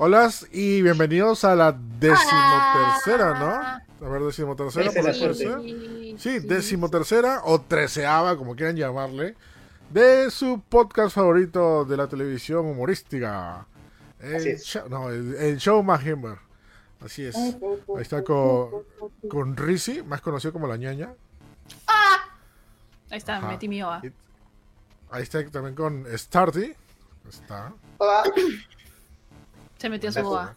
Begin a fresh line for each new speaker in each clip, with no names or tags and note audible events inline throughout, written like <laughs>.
Hola y bienvenidos a la decimotercera, ¿no? A ver, decimotercera, ¿por puede ser? Sí, decimotercera o treceava, como quieran llamarle, de su podcast favorito de la televisión humorística. El, show, no, el, show Mahimber. Así es. Ahí está con, con Rizzi, más conocido como la ñaña.
¡Ah! Ahí está, metí mi OA.
Ahí está también con Starty. Está.
Se metió su OA.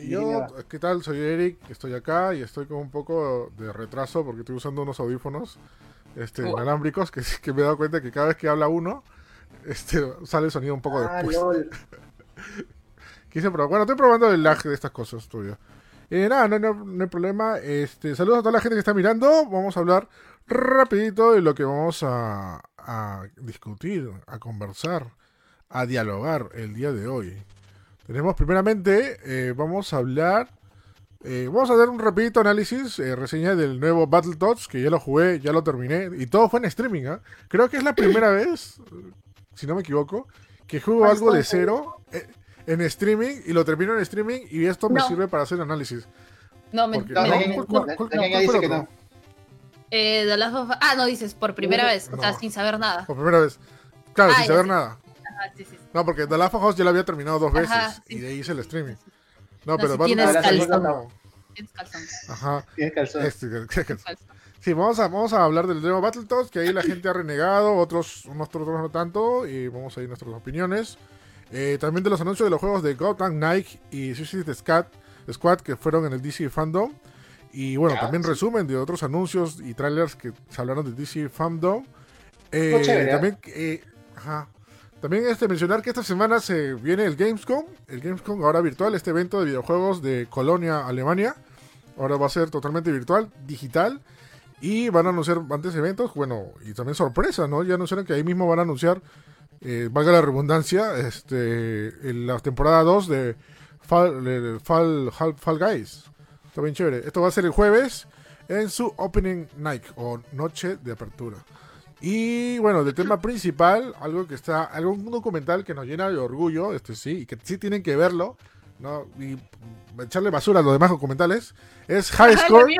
yo, ¿qué tal? Soy Eric, estoy acá y estoy con un poco de retraso porque estoy usando unos audífonos este, oh. inalámbricos que, que, me he dado cuenta que cada vez que habla uno, este, sale el sonido un poco ah, después. <laughs> Quise probar. Bueno, estoy probando el lag de estas cosas todavía. Eh, nada, no, no, hay problema. Este, saludos a toda la gente que está mirando. Vamos a hablar rapidito de lo que vamos a, a discutir, a conversar, a dialogar el día de hoy. Tenemos primeramente, eh, vamos a hablar, eh, vamos a dar un rapidito análisis, eh, reseña del nuevo Battletoads, que ya lo jugué, ya lo terminé, y todo fue en streaming, ¿ah? Creo que es la primera <clears throat> vez, si no me equivoco, que juego algo de cero en streaming y lo termino en streaming y esto me sirve para hacer análisis.
No, me,
no,
Eh, Ah, no, dices por primera vez, o sea, sin saber nada.
Por primera vez. Claro, sin saber nada. No, porque The Last of Us ya lo había terminado dos veces y de ahí hice el streaming. No, pero
si tienes calzón. Tienes
calzón. Ajá. Tienes calzón. Este, sí, vamos a, vamos a hablar del nuevo Battletoads, que ahí la gente ha renegado, otros, unos otros no tanto, y vamos a ir nuestras opiniones. Eh, también de los anuncios de los juegos de Gotham Nike y Suicide Squad, Squad que fueron en el DC Fandom. Y bueno, también resumen de otros anuncios y trailers que se hablaron de DC Fandom. Eh, ¿eh? también, eh, ajá. También este mencionar que esta semana se viene el Gamescom, el Gamescom ahora virtual, este evento de videojuegos de Colonia, Alemania. Ahora va a ser totalmente virtual, digital. Y van a anunciar antes eventos, bueno, y también sorpresa, ¿no? Ya anunciaron que ahí mismo van a anunciar, eh, valga la redundancia, este, en la temporada 2 de Fall, Fall, Fall, Guys. Está bien chévere. Esto va a ser el jueves en su Opening Night o Noche de Apertura. Y bueno, del tema principal, algo que está, algo un documental que nos llena de orgullo, este sí, y que sí tienen que verlo, ¿no? Y echarle basura a los demás documentales, es <laughs> High Score.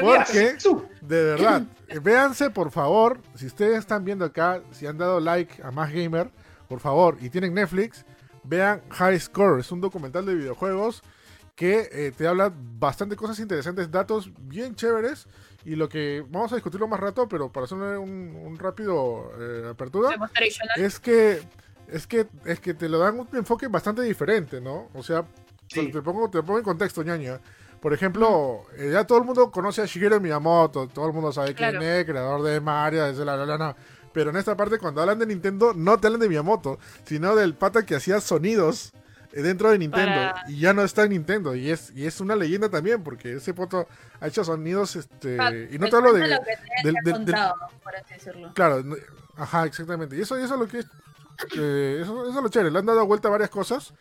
porque, de verdad, véanse por favor, si ustedes están viendo acá, si han dado like a Más Gamer, por favor, y tienen Netflix, vean High Score, es un documental de videojuegos que eh, te habla bastante cosas interesantes, datos bien chéveres y lo que vamos a discutirlo más rato, pero para hacer un, rápido eh, apertura, es que es que es que te lo dan un enfoque bastante diferente, ¿no? O sea, te pongo te pongo en contexto, ñaña. Por ejemplo, eh, ya todo el mundo conoce a Shigeru Miyamoto, todo el mundo sabe quién es, creador de Mario, desde la lana. Pero en esta parte, cuando hablan de Nintendo, no te hablan de Miyamoto, sino del pata que hacía sonidos dentro de Nintendo y ya no está en Nintendo y es y es una leyenda también porque ese foto ha hecho sonidos este ah, y no te hablo de, del, por así decirlo. claro ajá exactamente y eso eso es lo que eso, eso es lo chévere le han dado vuelta a varias cosas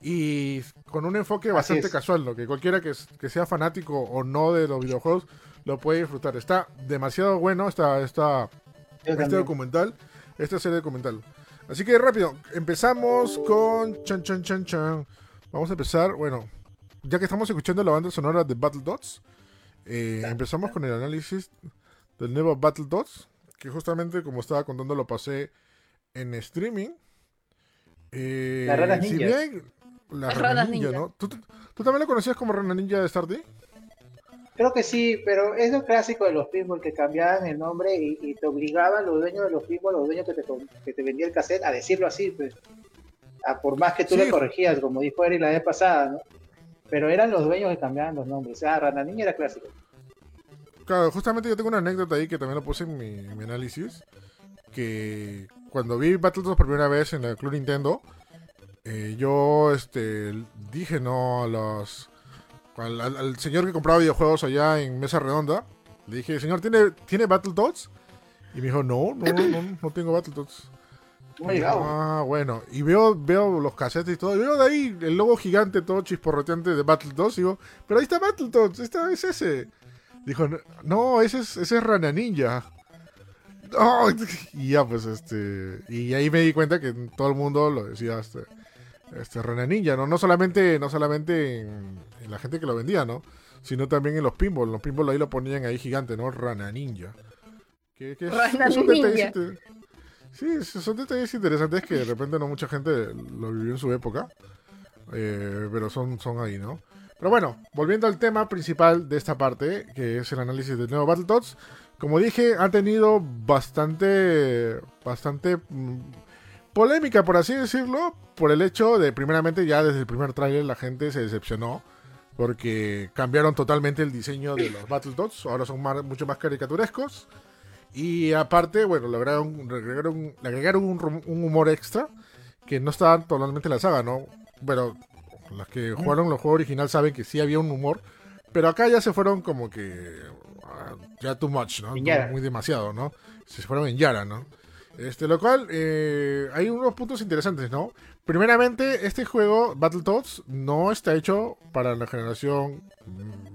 y con un enfoque bastante casual lo que cualquiera que, que, sea fanático o no de los videojuegos lo puede disfrutar. Está demasiado bueno esta esta este documental esta serie documental Así que rápido, empezamos con chan chan chan chan. Vamos a empezar, bueno, ya que estamos escuchando la banda sonora de Battle Dots, eh, empezamos con el análisis del nuevo Battle Dots, que justamente como estaba contando lo pasé en streaming.
Eh, la Rana Ninja. Si bien,
la Rana, Ninja, ¿no? ¿Tú, también lo conocías como Rana Ninja de Stardew?
Creo que sí, pero es lo clásico de los pinball que cambiaban el nombre y, te obligaban los dueños de los pinball, los dueños que te, que te vendía el cassette, a decirlo así, pues. A por más que tú le corregías, como dijo Eric la vez pasada, ¿no? Pero eran los dueños que cambiaban los nombres. O sea, Rana Niña era clásico.
Claro, justamente yo tengo una anécdota ahí que también lo puse en mi, análisis. Que cuando vi Battletoads por primera vez en el Club Nintendo, eh, yo este, dije no a los al, señor que compraba videojuegos allá en Mesa Redonda. Le dije, señor, ¿tiene, ¿tiene Battletoads? Y me dijo, no, no, no, no tengo Battletoads. Ah, bueno. Y veo, veo los cassettes y todo. Y veo de ahí el logo gigante, todo chisporroteante de Battletoads. Y digo, pero ahí está Battletoads, esta es ese. Dijo, no, ese es, ese es Rana Ninja. y ya, pues, este. Y ahí me di cuenta que todo el mundo lo decía, este. Este Rana Ninja, ¿no? No solamente, no solamente en, la gente que lo vendía, ¿no? Sino también en los pinballs. Los pinballs ahí lo ponían ahí gigante, ¿no? Rana Ninja.
Que, que Rana Ninja.
Sí, son detalles interesantes que de repente no mucha gente lo vivió en su época. Eh, pero son, son ahí, ¿no? Pero bueno, volviendo al tema principal de esta parte, que es el análisis del nuevo Battletoads. Como dije, ha tenido bastante, bastante mm, polémica, por así decirlo, por el hecho de, primeramente, ya desde el primer tráiler la gente se decepcionó porque cambiaron totalmente el diseño de los Battletoads, ahora son mucho más caricaturescos. Y aparte, bueno, le agregaron, le agregaron, un, humor extra que no estaba totalmente en la saga, ¿no? Bueno, los que jugaron los juegos original saben que sí había un humor, pero acá ya se fueron como que ah, ya too much, ¿no? Muy demasiado, ¿no? Se fueron en Yara, ¿no? Este, lo cual, eh, hay unos puntos interesantes, ¿no? Primeramente, este juego, Battletoads, no está hecho para la generación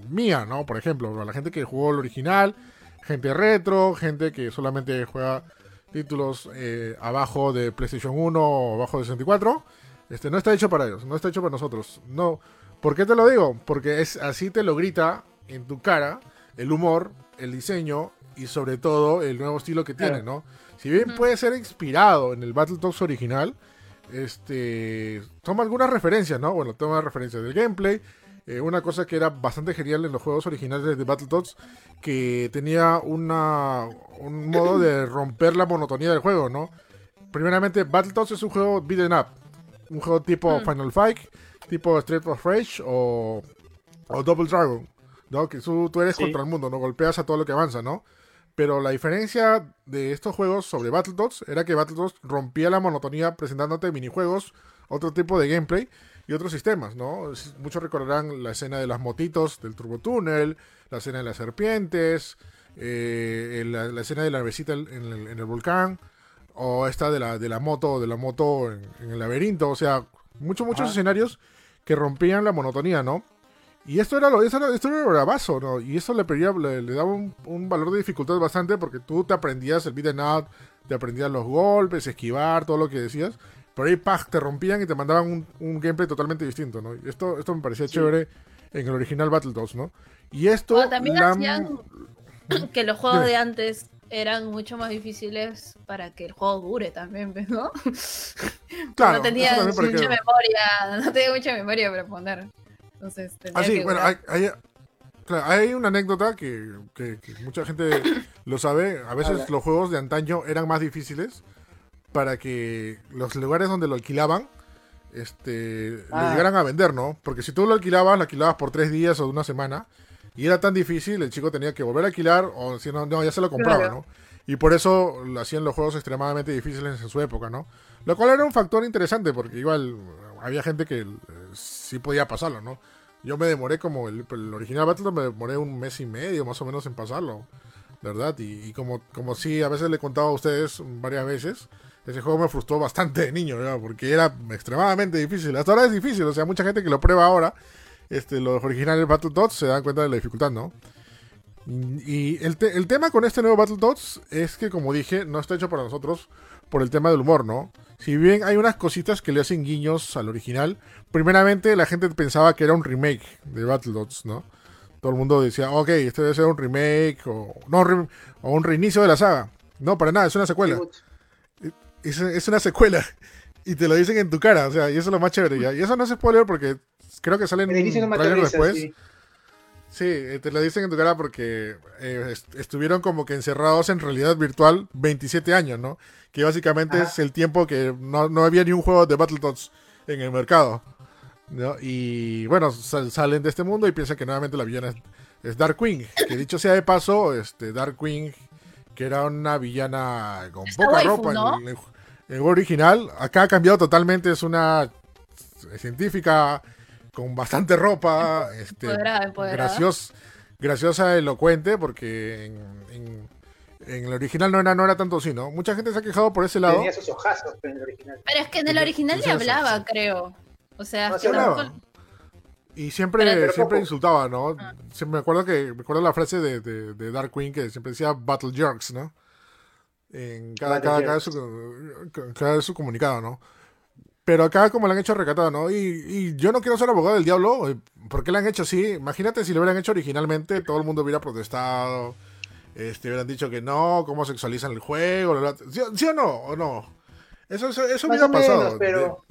mía, ¿no? Por ejemplo, para la gente que jugó el original, gente retro, gente que solamente juega títulos eh, abajo de PlayStation 1 o abajo de 64. Este, no está hecho para ellos, no está hecho para nosotros. No. ¿Por qué te lo digo? Porque es así te lo grita en tu cara el humor, el diseño y sobre todo el nuevo estilo que tiene, ¿no? Si bien puede ser inspirado en el Battletoads original, este toma algunas referencias, ¿no? Bueno, toma referencias del gameplay. Eh, una cosa que era bastante genial en los juegos originales de Battletoads, que tenía una, un modo de romper la monotonía del juego, ¿no? Primeramente, Battletoads es un juego beaten up, un juego tipo mm. Final Fight, tipo Street of Rage o, o Double Dragon, ¿no? Que tú, eres contra el mundo, ¿no? Golpeas a todo lo que avanza, ¿no? Pero la diferencia de estos juegos sobre Battletoads era que Battletoads rompía la monotonía presentándote minijuegos, otro tipo de gameplay y otros sistemas, ¿no? Muchos recordarán la escena de las motitos del Turbo Tunnel, la escena de las serpientes, eh, la, escena de la navecita en el, volcán, o esta de la, de la moto, de la moto en, el laberinto, o sea, muchos, muchos escenarios que rompían la monotonía, ¿no? Y esto era lo, esto era, esto era bravazo, ¿no? Y eso le, pedía, le, daba un, valor de dificultad bastante porque tú te aprendías el beat'em up, te aprendías los golpes, esquivar, todo lo que decías. Pero ahí, ¡pah! te rompían y te mandaban un, gameplay totalmente distinto, ¿no? Y esto, esto me parecía chévere en el original Battletoads, ¿no? Y esto...
también hacían <clears throat> que los juegos de antes eran mucho más difíciles para que el juego dure también, <laughs> ¿no? Claro, no tenía mucha memoria, <laughs> no tenía mucha memoria para poner. Entonces,
ah, sí, bueno, hay, hay, una anécdota que, mucha gente <coughs> lo sabe. A veces los juegos de antaño eran más difíciles para que los lugares donde lo alquilaban este, lo ah. llegaran a vender, ¿no? Porque si tú lo alquilabas, lo alquilabas por tres días o una semana y era tan difícil, el chico tenía que volver a alquilar o si no, no ya se lo compraba, ¿no? Y por eso lo hacían los juegos extremadamente difíciles en su época, ¿no? Lo cual era un factor interesante porque igual había gente que sí podía pasarlo, ¿no? Yo me demoré como el, original Battle me demoré un mes y medio más o menos en pasarlo, ¿verdad? Y, como, como a veces le he contado a ustedes varias veces, ese juego me frustró bastante de niño, ¿verdad? Porque era extremadamente difícil. Hasta ahora es difícil, o sea, mucha gente que lo prueba ahora, este, los originales Battletoads se dan cuenta de la dificultad, ¿no? Y el, el tema con este nuevo Battletoads es que, como dije, no está hecho para nosotros por el tema del humor, ¿no? Si bien hay unas cositas que le hacen guiños al original, primeramente la gente pensaba que era un remake de Battletoads, ¿no? Todo el mundo decía, ok, este debe ser un remake o, no, o un reinicio de la saga. No, para nada, es una secuela. Es, una secuela. <laughs> Y te lo dicen en tu cara, o sea, y eso es lo más chévere. ¿ya? Y eso no se puede leer porque creo que salen un después. Sí. Eh, te lo dicen en tu cara porque eh, estuvieron como que encerrados en realidad virtual 27 años, ¿no? Que básicamente es el tiempo que no, no había ni un juego de Battletoads en el mercado. Y bueno, salen de este mundo y piensan que nuevamente la villana es, Dark Queen. Que dicho sea de paso, este Dark Queen, que era una villana con poca ropa en, el, original, acá ha cambiado totalmente. Es una científica con bastante ropa, este, graciosa, elocuente, porque en, en el original no era, no era tanto así, ¿no? Mucha gente se ha quejado por ese lado.
Tenía sus ojazos en el original.
Pero es que en el original le hablaba, creo. O sea,
Y siempre, siempre insultaba, ¿no? Ah. me acuerdo que me acuerdo la frase de, de, Dark Queen que siempre decía Battle Jerks, ¿no? en cada, cada, cada, su, cada su comunicado, ¿no? Pero acá como le han hecho recatado, ¿no? Y, y, yo no quiero ser abogado del diablo. Eh, ¿Por qué le han hecho así? Imagínate si lo hubieran hecho originalmente, todo el mundo hubiera protestado. Este, hubieran dicho que no, cómo sexualizan el juego. ¿Sí, o no? ¿O no? Eso, eso, eso hubiera pasado. pero...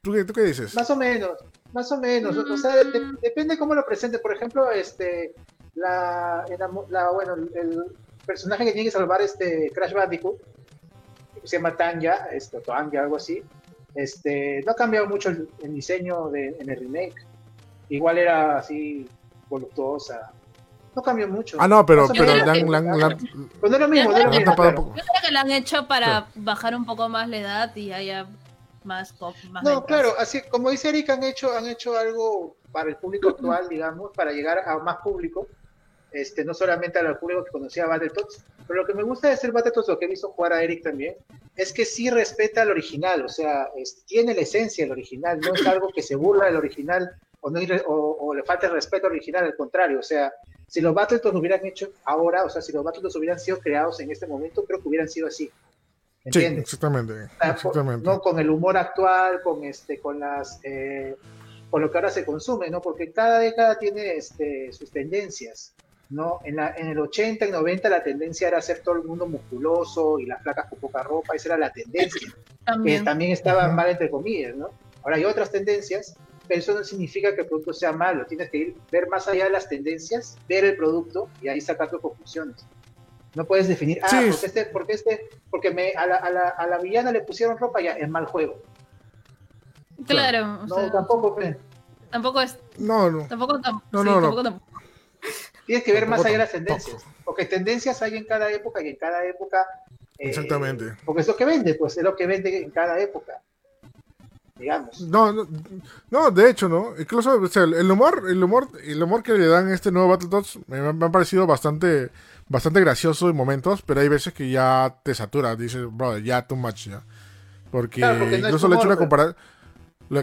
¿Tú, ¿Tú, qué dices?
Más o menos, más o menos. O sea, depende cómo lo presente. Por ejemplo, este, la, la, bueno, el personaje que tiene que salvar este Crash Bandicoot se llama Tanya, esto, Tanya, algo así. Este, no ha cambiado mucho el, diseño de, en el remake. Igual era así voluptuosa. No cambió mucho.
Ah, no, pero, pero le han,
Pues no es lo mismo, no es lo mismo.
Yo creo que lo han hecho para bajar un poco más la edad y haya más pop, más
No, claro, así como dice Erika, han hecho, han hecho algo para el público actual, digamos, para llegar a más público. Este, no solamente al público que conocía Battletoads, pero lo que me gusta de ser Battletoads, lo que he visto jugar a Eric también, es que sí respeta al original, o sea, tiene la esencia del original, no es algo que se burla del original o, no, o, le falta el respeto al original, al contrario, o sea, si los Battletoads lo hubieran hecho ahora, o sea, si los Battletoads hubieran sido creados en este momento, creo que hubieran sido así.
¿Entiendes? Sí, exactamente. exactamente.
no con el humor actual, con este, con las eh, con lo que ahora se consume, ¿no? Porque cada década tiene este, sus tendencias. ¿No? En, la, en el 80 y 90 la tendencia era hacer todo el mundo musculoso y las placas con poca ropa, esa era la tendencia. <laughs> También, que también estaba mal entre comillas, ¿no? Ahora hay otras tendencias, pero eso no significa que el producto sea malo, tienes que ir, ver más allá de las tendencias, ver el producto y ahí sacar tus conclusiones. No puedes definir, ah, porque este, porque este, porque me, a, la, a, la, a la villana le pusieron ropa, ya, es mal juego.
Claro.
No, tampoco,
Tampoco es.
No, no.
Tampoco,
no, no, no. Tampoco,
Tienes que ver más allá de las tendencias. Porque tendencias hay en cada época y en cada época.
Eh, Exactamente.
Porque es lo que vende, pues es lo que vende en cada época. Digamos.
No, no, no de hecho, ¿no? Incluso el humor, el humor, el humor que le dan a este nuevo Battletoads me, me ha parecido bastante, bastante gracioso en momentos, pero hay veces que ya te satura, dices, brother, ya too much ya. Porque, incluso le he hecho una comparación.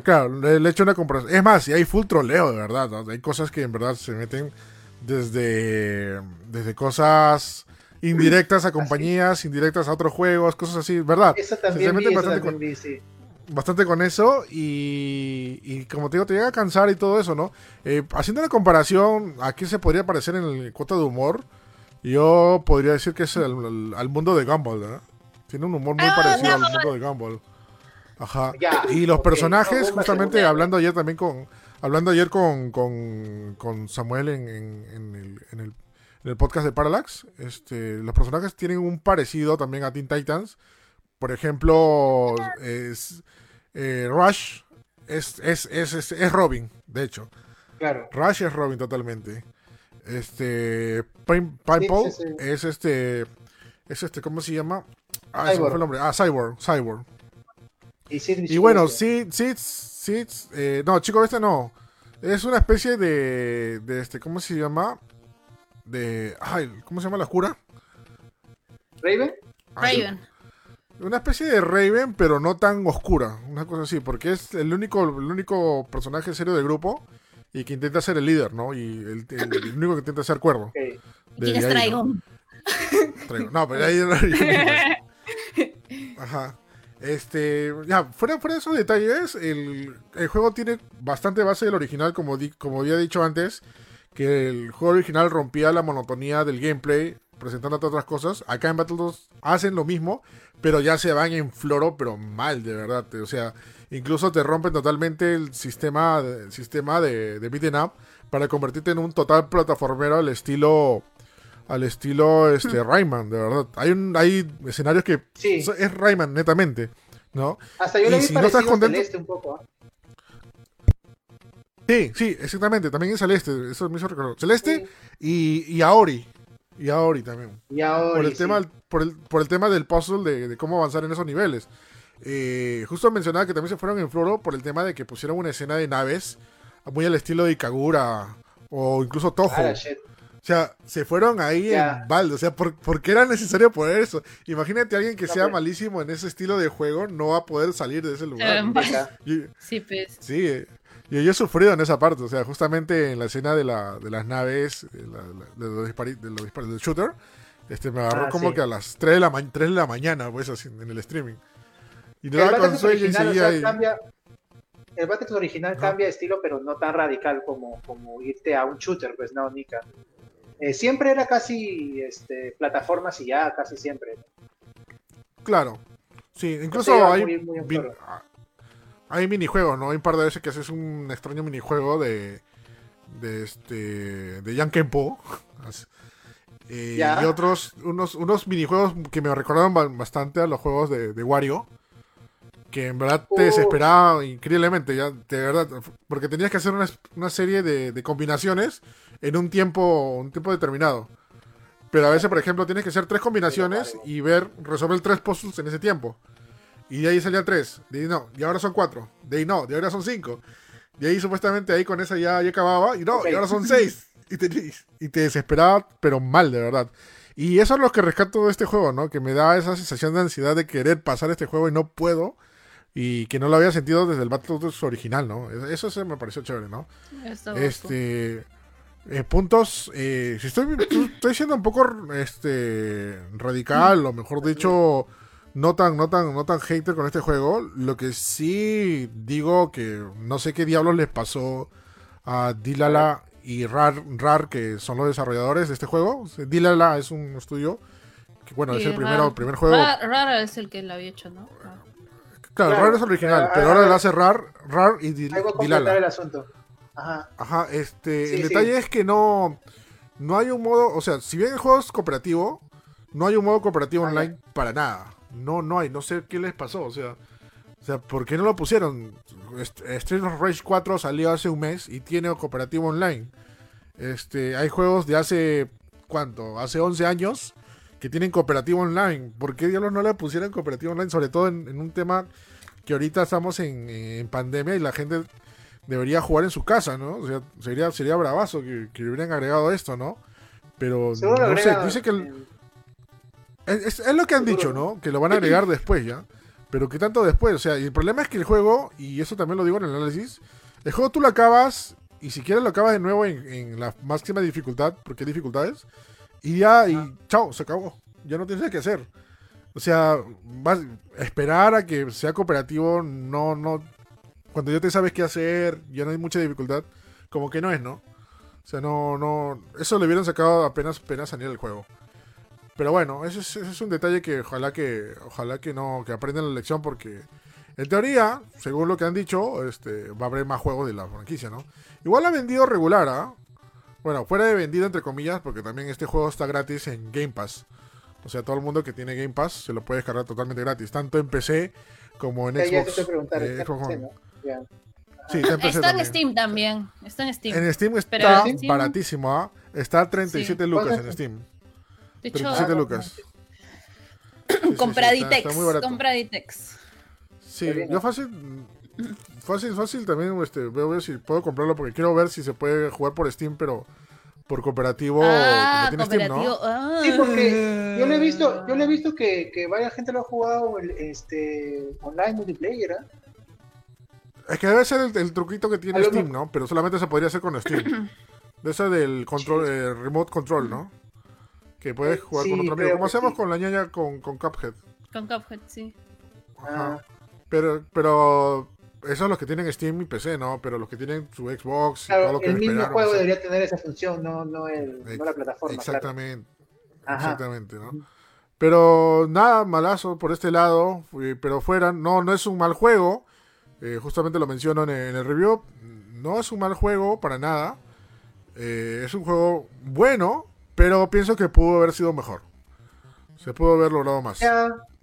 Claro, le, he hecho una comparación. Es más, y hay full troleo, de verdad. Hay cosas que en verdad se meten desde, desde cosas indirectas a compañías, indirectas a otros juegos, cosas así, ¿verdad?
Eso también,
bastante, con, bastante con eso y, y, como te digo, te llega a cansar y todo eso, ¿no? Eh, haciendo una comparación, ¿a qué se podría parecer en el cuota de humor? Yo podría decir que es el, al mundo de Gumball, ¿verdad? Tiene un humor muy ah, parecido al mundo de Gumball. Ajá. y los personajes, justamente hablando ayer también con hablando ayer con, con, Samuel en, en, el, en, el, podcast de Parallax, este, los personajes tienen un parecido también a Teen Titans. Por ejemplo, es, eh, Rush es, es, es, es, Robin, de hecho.
Claro.
Rush es Robin totalmente. Este. Pineapple es este. Es este, ¿cómo se llama? Ah, Cyborg. el nombre. Ah, Cyborg. Cyborg. Y, bueno, sí, sí, Sí, eh, no, chico este no. Es una especie de, de este, ¿cómo se llama? De, ay, ¿cómo se llama la jura?
Raven.
Raven.
Una especie de Raven, pero no tan oscura, una cosa así, porque es el único, el único personaje serio del grupo y que intenta ser el líder, ¿no? Y el, <laughs> único que intenta ser cuervo.
Okay. ¿Quién es Traigon?
No, pero ahí... <laughs> Ajá. Este, ya, fuera, fuera de esos detalles, el, el, juego tiene bastante base del original, como, como había dicho antes, que el juego original rompía la monotonía del gameplay, presentando otras cosas. Acá en Battle 2 hacen lo mismo, pero ya se van en floro, pero mal, de verdad. O sea, incluso te rompen totalmente el sistema, el sistema de, de up para convertirte en un total plataformero al estilo al estilo este. Rayman, de verdad. Hay un, hay escenarios que es Rayman netamente, ¿no?
Hasta yo vi si no estás contento, Celeste un poco. ¿ah?
Sí, sí, exactamente, también es Celeste, eso me hizo recordar. Celeste y, y Aori. Y Aori también.
Y Aori,
por el tema por el, por el tema del puzzle de, de cómo avanzar en esos niveles. Eh, justo mencionaba que también se fueron en floro por el tema de que pusieron una escena de naves muy al estilo de Ikagura o incluso Toho. Ah, o sea, se fueron ahí en balde. O sea, ¿por, qué era necesario poner eso? Imagínate a alguien que sea malísimo en ese estilo de juego, no va a poder salir de ese lugar.
sí, pues.
Sí, eh, yo, he sufrido en esa parte. O sea, justamente en la escena de, la, de las naves, de, los disparos, del shooter, Este, me agarró ah, como que a las 3 de, la 3 de la mañana, pues, así, en el streaming.
Y no el con sueño y seguía ahí. Cambia, el Battlefield original cambia de estilo, pero no tan radical como, como irte a un shooter, pues no, Nika. Eh, siempre era casi este, plataformas y ya, casi siempre.
Claro. Sí, incluso hay, hay minijuegos, ¿no? Hay un par de veces que haces un extraño minijuego de. de este. de Yankempo. <laughs> Eh, y otros, unos, unos minijuegos que me recordaron bastante a los juegos de, de Wario. Que en verdad te desesperaba increíblemente, ya, de verdad. Porque tenías que hacer una, una serie de, de, combinaciones en un tiempo, un tiempo determinado. Pero a veces, por ejemplo, tienes que hacer tres combinaciones y ver, resolver tres puzzles en ese tiempo. Y de ahí salía tres. De ahí no. Y ahora son cuatro. De ahí no. De ahora son cinco. Y ahí supuestamente ahí con esa ya, ya acababa. Y no, y ahora son seis. Y te, y te desesperaba, pero mal, de verdad. Y eso es lo que rescato de este juego, ¿no? Que me da esa sensación de ansiedad de querer pasar este juego y no puedo. Y que no lo había sentido desde el Battletoads original, ¿no? Eso se me pareció chévere, ¿no? este. Eh, puntos. Eh, si estoy, estoy siendo un poco este radical, o mejor dicho no tan, no tan, no tan hater con este juego. Lo que sí digo que no sé qué diablos les pasó a Dilala y Rar, Rar, que son los desarrolladores de este juego. Dilala es un estudio que, bueno, es el primero, primer juego.
Rar, es el que lo había hecho, ¿no?
Claro, Rar es original, pero ahora lo hace Rar, Rar y Dilala.
el asunto.
Ajá. Ajá, este, el detalle es que no, no hay un modo, o sea, si bien el juego es cooperativo, no hay un modo cooperativo online para nada. No, no hay, no sé qué les pasó, o sea, o sea, ¿por qué no lo pusieron? Street of Rage 4 salió hace un mes y tiene cooperativo online. Este, hay juegos de hace ¿cuánto? Hace 11 años que tienen cooperativo online. ¿Por qué diablos no le pusieron cooperativo online? Sobre todo en, un tema que ahorita estamos en, pandemia y la gente debería jugar en su casa, ¿no? O sea, sería, sería bravazo que, que hubieran agregado esto, ¿no? Pero no sé, dice que el, es, lo que han dicho, ¿no? Que lo van a agregar <clears throat> después ya. Pero que tanto después, o sea, y el problema es que el juego, y eso también lo digo en el análisis, el juego tú lo acabas, y si quieres lo acabas de nuevo en, la máxima dificultad, porque hay dificultades, y ya, y chao, se acabó. Ya no tienes que hacer. O sea, vas esperar a que sea cooperativo, no, no. Cuando ya te sabes qué hacer, ya no hay mucha dificultad, como que no es, ¿no? O sea, no, no. Eso le hubieran sacado apenas, apenas salir el juego. Pero bueno, ese es, un detalle que ojalá que ojalá que no que aprendan la lección porque en teoría, según lo que han dicho, este va a haber más juegos de la franquicia, ¿no? Igual ha vendido regular, ¿ah? Bueno, fuera de vendido entre comillas, porque también este juego está gratis en Game Pass. O sea, todo el mundo que tiene Game Pass se lo puede descargar totalmente gratis, tanto en PC como en Xbox.
Sí, está, en, Steam también. Está en Steam.
En Steam está baratísimo, ¿ah? Está a 37 lucas en Steam. 37 lucas.
Compraditex. Compraditex.
Sí, yo fácil. Fácil, fácil también este, a ver si puedo comprarlo porque quiero ver si se puede jugar por Steam, pero por cooperativo
ah, tiene Steam, ¿no?
Ah. Sí, porque yo le he visto, yo le he visto que, que varias gente lo ha jugado este online multiplayer, ¿eh?
Es que debe ser el, truquito que tiene Steam, ¿no? Pero solamente se podría hacer con Steam. <clears throat> De esa del control, eh, remote control, ¿no? Que puedes jugar con otro amigo. Como hacemos con la ñaña con, con Cuphead.
Con Cuphead, sí.
Ajá. Pero, pero esos los que tienen Steam y PC, ¿no? Pero los que tienen su Xbox
y todo lo que El mismo juego debería tener esa función, no, no, el, no la plataforma.
Exactamente. Exactamente, ¿no? Pero nada, malazo por este lado. Pero fuera, no, no es un mal juego. Eh, justamente lo menciono en el, review. No es un mal juego para nada. Eh, es un juego bueno, pero pienso que pudo haber sido mejor. Se pudo haber logrado más.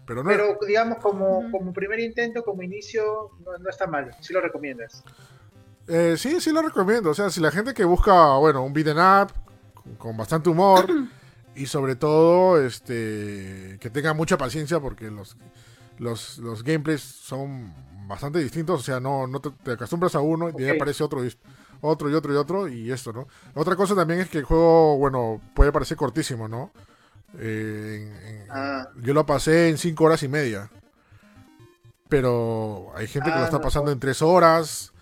Pero,
pero digamos, como, como primer intento, como inicio, no, está mal. Sí lo recomiendas.
Eh, sí, sí lo recomiendo. O sea, si la gente que busca, bueno, un beat'em up con bastante humor <clears throat> y sobre todo, este, que tenga mucha paciencia porque los, los, los gameplays son bastante distintos. O sea, no, no te, acostumbras a uno y ya aparece otro otro y otro y otro y esto, ¿no? Otra cosa también es que el juego, bueno, puede parecer cortísimo, ¿no? Eh, ah. Yo lo pasé en cinco horas y media. Pero hay gente que lo está ah, pasando en tres horas,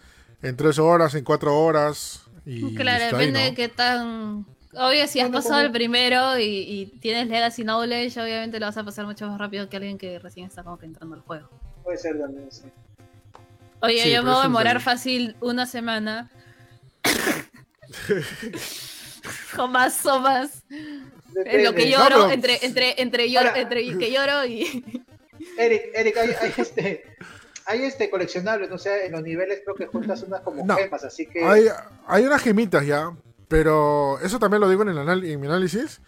en tres horas, en cuatro horas. Y
claro, depende de qué tan Obvio, si has pasado el primero y, tienes Legacy Knowledge, obviamente lo vas a pasar mucho más rápido que alguien que recién está como que entrando al juego.
Puede ser también, sí.
Oye, yo me voy a demorar fácil una semana. <laughs> <laughs> o más o más. En lo que lloro, entre, entre, entre, lloro, entre que lloro y. <laughs>
Eric, Eric, hay, hay este. Hay este coleccionable, no sé, en los niveles creo que juntas unas como gemas, así que.
Hay, hay unas gemitas ya, pero eso también lo digo en, el en mi análisis.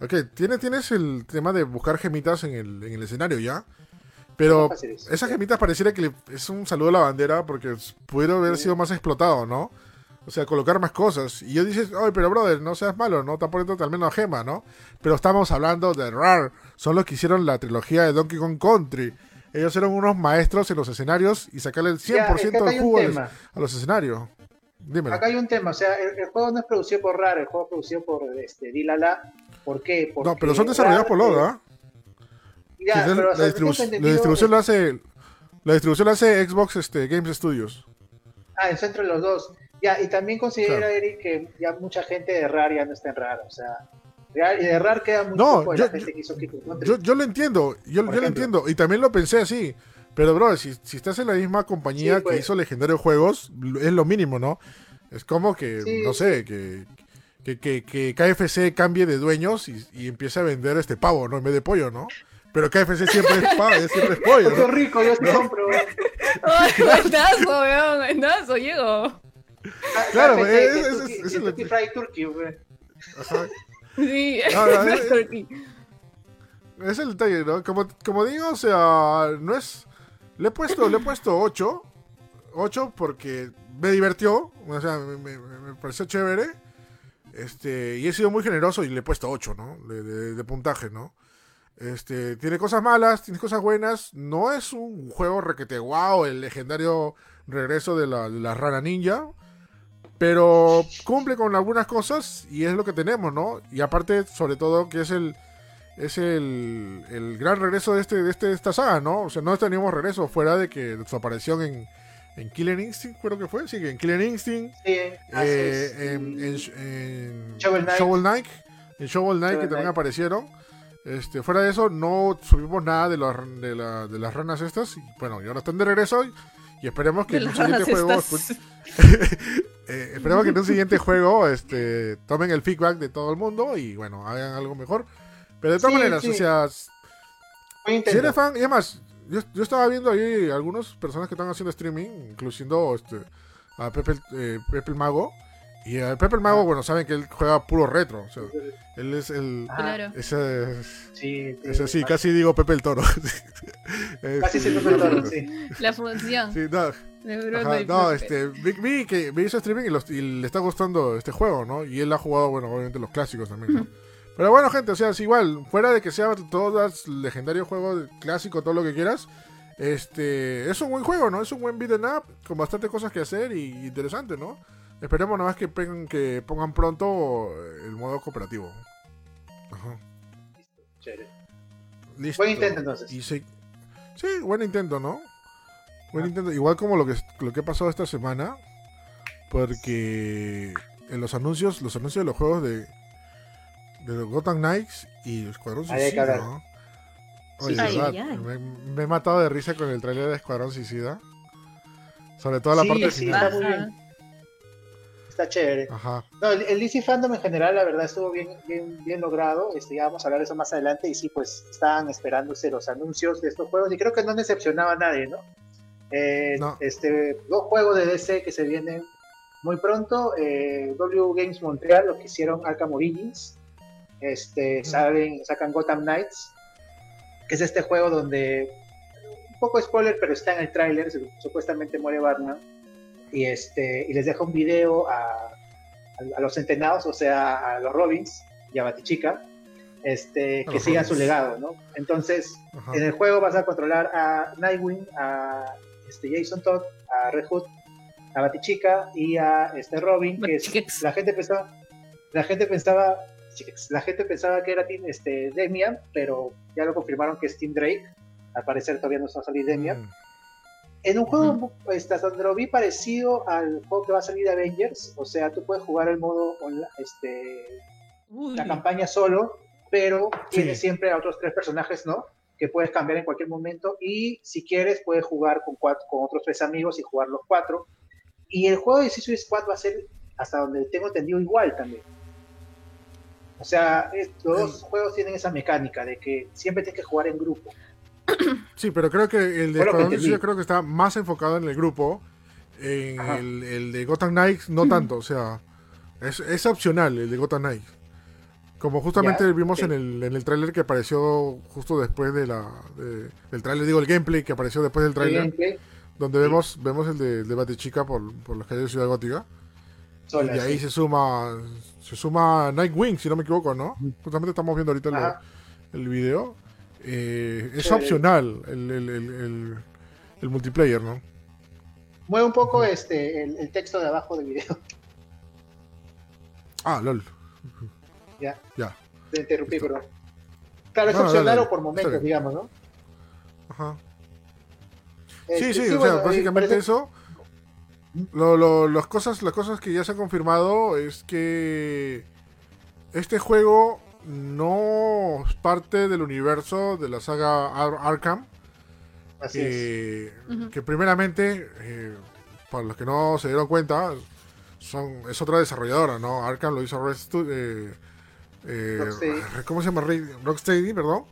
Ok, tienes, tienes el tema de buscar gemitas en el, en el escenario ya. Pero esas gemitas pareciera que es un saludo a la bandera porque pudiera haber sido más explotado, ¿no? O sea, colocar más cosas. Y yo dices, oye, pero brother, no seas malo, ¿no? Está poniendo al menos gema, ¿no? Pero estamos hablando de RAR. Son los que hicieron la trilogía de Donkey Kong Country. Ellos eran unos maestros en los escenarios y sacarle el 100% del jugo a los escenarios.
Dímelo. Acá hay un tema, o sea, el, juego no es producido por RAR, el juego es producido por este, Dilala. ¿Por qué?
no, pero son desarrollados por Loda. Ya, pero, la, distribución lo hace la distribución la hace Xbox este, Games Studios.
Ah, eso entre los dos. Ya, y también considera, Eric, que ya mucha gente de RAR ya no está en RAR, o sea, y de RAR queda muy no, poco yo, la gente que hizo
yo, yo, lo entiendo, yo, yo lo entiendo, y también lo pensé así, pero bro, si, si estás en la misma compañía que pues. hizo Legendario Juegos, es lo mínimo, ¿no? Es como que, no sé, que, que, que, KFC cambie de dueños y, y empiece a vender este pavo, ¿no? En vez de pollo, ¿no? Pero KFC siempre es pavo, siempre es <laughs> pollo.
¿no? rico, yo te compro,
Ay, buenazo, weón, buenazo, llego.
Claro, es,
es, el Fried Turkey, güey.
Sí, es, turkey.
es el detalle, ¿no? Como, como digo, o sea, no es... Le he puesto, le he puesto 8. 8 porque me divirtió, o sea, me, me, me, pareció chévere. Este, y he sido muy generoso y le he puesto 8, ¿no? De, de, de puntaje, ¿no? Este, tiene cosas malas, tiene cosas buenas. No es un juego requete wow, el legendario regreso de la, de la rana ninja. Pero cumple con algunas cosas y es lo que tenemos, ¿no? Y aparte, sobre todo, que es el es el, el gran regreso de este de este esta saga, ¿no? O sea, no teníamos regreso fuera de que su aparición en, en Killer Instinct, creo que fue, sí, en Killer Instinct,
sí,
eh, en, en, en, Shovel Knight, en Shovel Knight, que también aparecieron. Este, fuera de eso, no subimos nada de, de, la, de las ranas estas. Y, bueno, y ahora están de regreso y, esperemos que en un siguiente juego. <laughs> eh, esperemos que en un siguiente juego este, tomen el feedback de todo el mundo y bueno, hagan algo mejor. Pero de todas maneras, o sea. Si eres fan, y además, yo, yo, estaba viendo ahí algunas personas que están haciendo streaming, incluyendo este, a Pepe, eh, Pepe el Mago. Y el Pepe el Mago, bueno, saben que él juega puro retro. O sea, él es el.
Ah, claro.
Ese, sí, ese, sí, casi digo Pepe el Toro. <laughs>
casi sí, Pepe el Toro, sí.
La función.
Sí, no. Ajá, no, este, vi, que me hizo streaming y, y, le está gustando este juego, ¿no? Y él ha jugado, bueno, obviamente los clásicos también, ¿no? Pero bueno, gente, o sea, es igual, fuera de que sea todas legendario juego clásico, todo lo que quieras, este, es un buen juego, ¿no? Es un buen beat'em up con bastante cosas que hacer y interesante, ¿no? Esperemos nada más que, pongan, que pongan pronto el modo cooperativo.
Ajá. Listo, Buen intento entonces.
sí, buen intento, ¿no? Buen intento. Igual como lo que, lo que ha pasado esta semana. Porque en los anuncios, los anuncios de los juegos de, de los Gotham Knights y Escuadrón Suicida, ¿no? Oye, verdad, Me, me, he matado de risa con el trailer de Escuadrón Suicida. Sobre todo la parte
sí, final. Está chévere. No, el, DC Fandom en general, la verdad, estuvo bien, bien, bien logrado. Este, ya vamos a hablar de eso más adelante. Y sí, pues estaban esperándose los anuncios de estos juegos. Y creo que no decepcionaba a nadie, ¿no? Eh, este, dos juegos de DC que se vienen muy pronto. Eh, w Games Montreal, lo que hicieron Arkham Origins. Este, saben, sacan Gotham Knights, que es este juego donde un poco spoiler, pero está en el tráiler, supuestamente muere Batman y, este, y les deja un video a, a, los entrenados, o sea, a los Robins y a Batichica, este, que sigan su legado, ¿no? Entonces, en el juego vas a controlar a Nightwing, a este, Jason Todd, a Red Hood, a Batichica y a este Robin, que es, la gente pensaba, la gente pensaba, la gente pensaba que era este, Demian, pero ya lo confirmaron que es Team Drake. Al parecer todavía no está a salir Demian. Mm. En un juego, este, donde lo vi parecido al juego que va a salir de Avengers, o sea, tú puedes jugar el modo este, la campaña solo, pero tiene siempre a otros tres personajes, ¿no? Que puedes cambiar en cualquier momento y si quieres puedes jugar con, cuatro, con otros tres amigos y jugar los cuatro. Y el juego de Suicide Squad va a ser, hasta donde tengo entendido, igual también. O sea, los dos juegos tienen esa mecánica de que siempre tienes que jugar en grupo.
Sí, pero creo que el de Escuadrón yo creo que está más enfocado en el grupo. En el, de Gotham Knights no tanto, o sea, es, opcional el de Gotham Knights. Como justamente vimos en el, en el tráiler que apareció justo después de la del tráiler, digo el gameplay que apareció después del tráiler, donde vemos vemos el de, de Batichica por, por las calles de Ciudad Gótica. y ahí se suma se suma Nightwing, si no me equivoco, ¿no? Justamente estamos viendo ahorita el, el video. Eh, es opcional el, el, el, multiplayer, ¿no?
Mueve un poco este el, texto de abajo del video.
Ah, lol.
Ya. Ya. Te interrumpí, perdón. Claro, es opcional o por momentos, digamos, ¿no?
Ajá. Este, sí, sí, o sea, básicamente eso. Lo, lo, las, cosas, las cosas que ya se han confirmado es que este juego no es parte del universo de la saga Arkham.
Así es.
Que primeramente, eh, para los que no se dieron cuenta, son, es otra desarrolladora, ¿no? Arkham lo hizo eh, eh, ¿Cómo se llama? Rocksteady, perdón.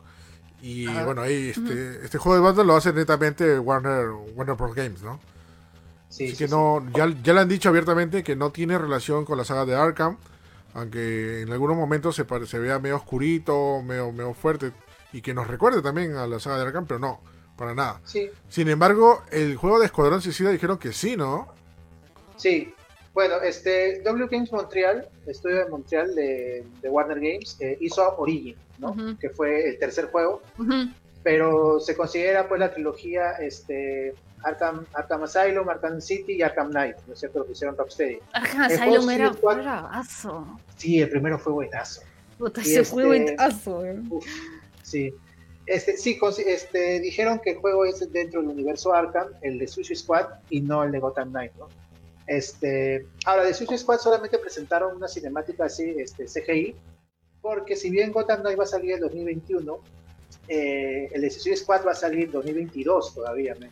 Y bueno, ahí este, este juego de Battle lo hace netamente Warner, Warner Bros. Games, ¿no? Sí, Así que no, ya, ya le han dicho abiertamente que no tiene relación con la saga de Arkham aunque en algunos momentos se, se vea medio oscurito, medio, medio fuerte, y que nos recuerde también a la saga de Arkham, pero no, para nada.
Sí.
Sin embargo, el juego de Escuadrón Suicida dijeron que sí, ¿no?
Sí. Bueno, este W Games Montreal, estudio de Montreal de, Warner Games, eh, hizo Origin, ¿no? Que fue el tercer juego. Pero se considera pues la trilogía este, Arkham, Arkham Asylum, Arkham City y Arkham Knight, ¿no es cierto? Lo que hicieron Rocksteady.
Arkham Asylum era bravazo.
Sí, el primero fue buenazo.
Puta, ese fue este, buenazo, eh.
sí. Este, sí, este, dijeron que el juego es dentro del universo Arkham, el de Suicide Squad, y no el de Gotham Knight, ¿no? Este, ahora, de Suicide Squad solamente presentaron una cinemática así, este, CGI, porque si bien Gotham Knight va a salir en 2021, eh, el de Suicide Squad va a salir en 2022 todavía, ¿no?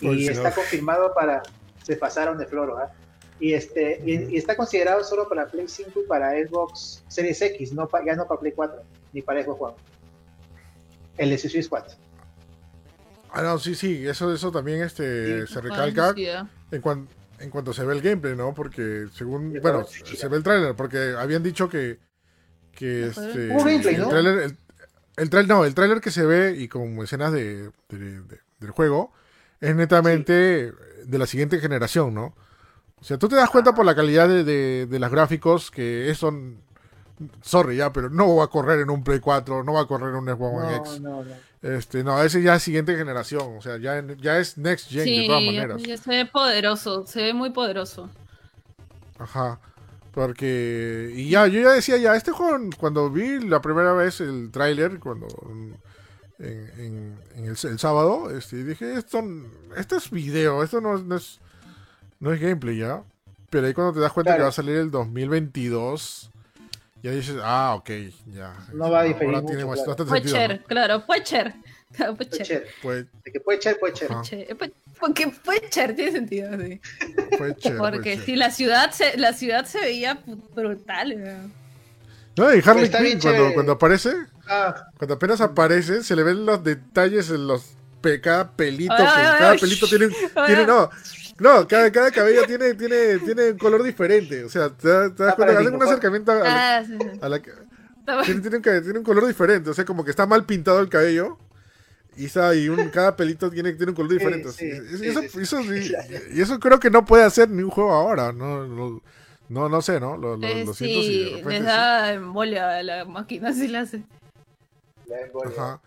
Y está confirmado para. Se pasaron de floro, ¿ah? Y, este, y, está considerado solo para Play 5 y para Xbox Series X, no ya no para Play 4, ni para Xbox One. El de Suicide Squad.
Ah, no, sí, sí, eso, eso también este, se recalca en, en cuanto se ve el gameplay, ¿no? Porque según, bueno, se ve el tráiler, porque habían dicho que, que este,
el
tráiler, el, no, el tráiler que se ve y con escenas de, del juego es netamente de la siguiente generación, ¿no? O sea, tú te das cuenta por la calidad de, de, los gráficos que eso, sorry ya, pero no va a correr en un Play 4, no va a correr en un Xbox One X. No, no. Este, no, ese ya es siguiente generación, o sea, ya, ya es next gen de todas maneras.
Ya se ve poderoso, se ve muy poderoso.
Ajá. Porque, y ya, yo ya decía ya, este juego, cuando vi la primera vez el tráiler, cuando en, el, sábado, este, dije, esto, esto es video, esto no, es, no es gameplay ya. Pero ahí cuando te das cuenta que va a salir el 2022, ya dices, ah, ok, ya.
No va a diferir. Ahora
tiene claro. claro, Puecher. <laughs>
Claro, Puecher. Puede... De que Puecher, Puecher.
Porque Puecher tiene sentido, sí. Porque si la ciudad se, la ciudad se veía brutal,
¿no? y Harley Quinn cuando, cuando aparece, Ah. Cuando apenas aparece, se le ven los detalles en los cada pelito, cada pelito tiene, <laughs> tiene no, no, cada, cada cabello tiene, tiene, tiene un color diferente. O sea, te, das cuenta, hacen un acercamiento a, la, ah, tiene, tiene, un, color diferente. O sea, como que está mal pintado el cabello. Y, y un, cada pelito tiene, tiene un color diferente. eso, <laughs> y eso creo que no puede hacer ni un juego ahora. No, no, no, sé, ¿no? Lo, lo, eh, siento
si les da embolia a la máquina si la hace.
Ajá.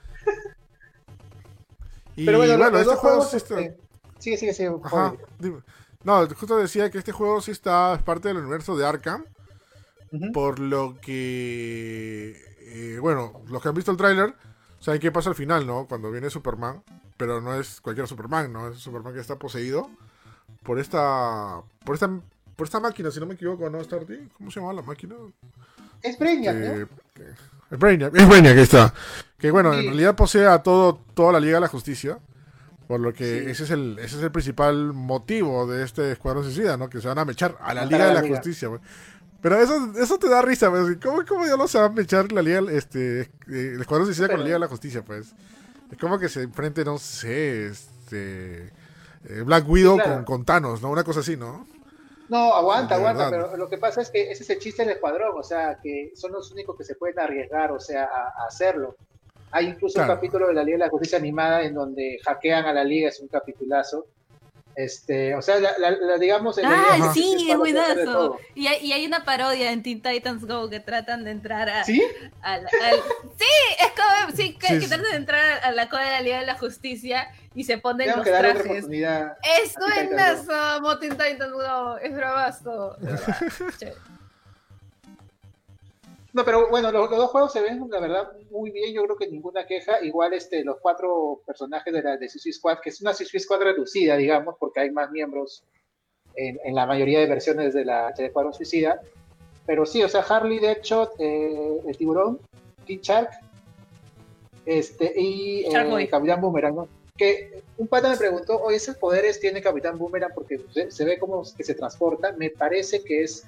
Y <laughs> Pero bueno, bueno este juego sí está... Este, sigue, sigue, sigue. Ajá.
No, justo decía que este juego sí está es parte del universo de Arkham. Por lo que. Eh, bueno, los que han visto el tráiler saben qué pasa al final, ¿no? Cuando viene Superman. Pero no es cualquier Superman, ¿no? Es Superman que está poseído por esta. Por esta. Por esta máquina, si no me equivoco, ¿no, Starty? ¿Cómo se llama la máquina?
Es Brainiac, ¿no?
Es Brainiac, es Brainiac, ahí está. Que bueno, en realidad posee a todo, toda la Liga de la Justicia. Por lo que ese, es el, ese es el principal motivo de este Escuadrón Suicida, ¿no? Que se van a mechar a la Liga de la, Justicia, Pero eso, eso te da risa, pues. ¿Cómo, cómo ya no se va a mechar la Liga, este, eh, el Escuadrón Suicida con la Liga de la Justicia, pues? Es como que se enfrente, no sé, este... Eh, Black Widow con, con Thanos, ¿no? Una cosa así, ¿no?
No, aguanta, aguanta, pero lo que pasa es que ese es el chiste del escuadrón, o sea, que son los únicos que se pueden arriesgar, o sea, a, hacerlo. Hay incluso un capítulo de la Liga de la Justicia Animada en donde hackean a la Liga, es un capitulazo, este, o sea, la, digamos.
ah, sí, es buenazo. Y hay, y hay una parodia en Teen Titans Go que tratan de entrar a.
¿Sí?
sí, es como. Sí, que, tratan de entrar a la cola de la Liga de la Justicia y se ponen los trajes. Es buenazo, Teen Titans Go. Es bravazo. <laughs>
No, pero bueno, los, dos juegos se ven, la verdad, muy bien. Yo creo que ninguna queja. Igual este, los cuatro personajes de la de Suicide Squad, que es una Suicide Squad reducida, digamos, porque hay más miembros en, la mayoría de versiones de la de Escuadrón Suicida. Pero sí, o sea, Harley, Deadshot, eh, el tiburón, King Shark, este, y eh, Capitán Boomerang, ¿no? Que un pata me preguntó, oye, ¿esos poderes tiene Capitán Boomerang? Porque se, se ve como que se transporta. Me parece que es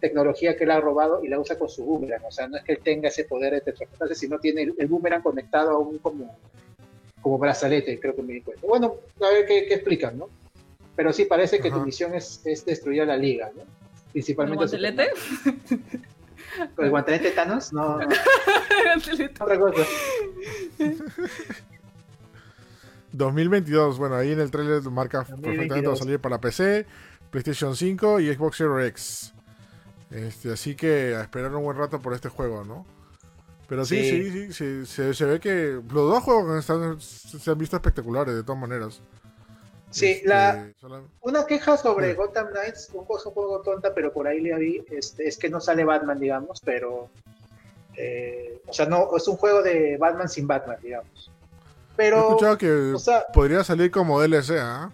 tecnología que él ha robado y la usa con su boomerang. O sea, no es que él tenga ese poder de teletransportarse, sino tiene el, boomerang conectado a un como, como brazalete, creo que me di cuenta. Bueno, a ver qué, explican, ¿no? Pero sí parece que tu misión es, es, destruir a la liga, ¿no? Principalmente.
¿El guantelete?
¿Con el guantelete Thanos? No. <laughs> Otra cosa.
2022, bueno, ahí en el trailer marca perfectamente va a salir para PC, PlayStation 5 y Xbox Series X. Este, así que a esperar un buen rato por este juego, ¿no? Pero sí, sí, sí, se, ve que los dos juegos se han visto espectaculares de todas maneras.
Sí, este, la, una queja sobre Gotham Knights, un juego, un juego tonta, pero por ahí le vi, este, es que no sale Batman, digamos, pero... Eh, o sea, no, es un juego de Batman sin Batman, digamos. Pero... He
escuchado que podría salir como DLC, ¿ah?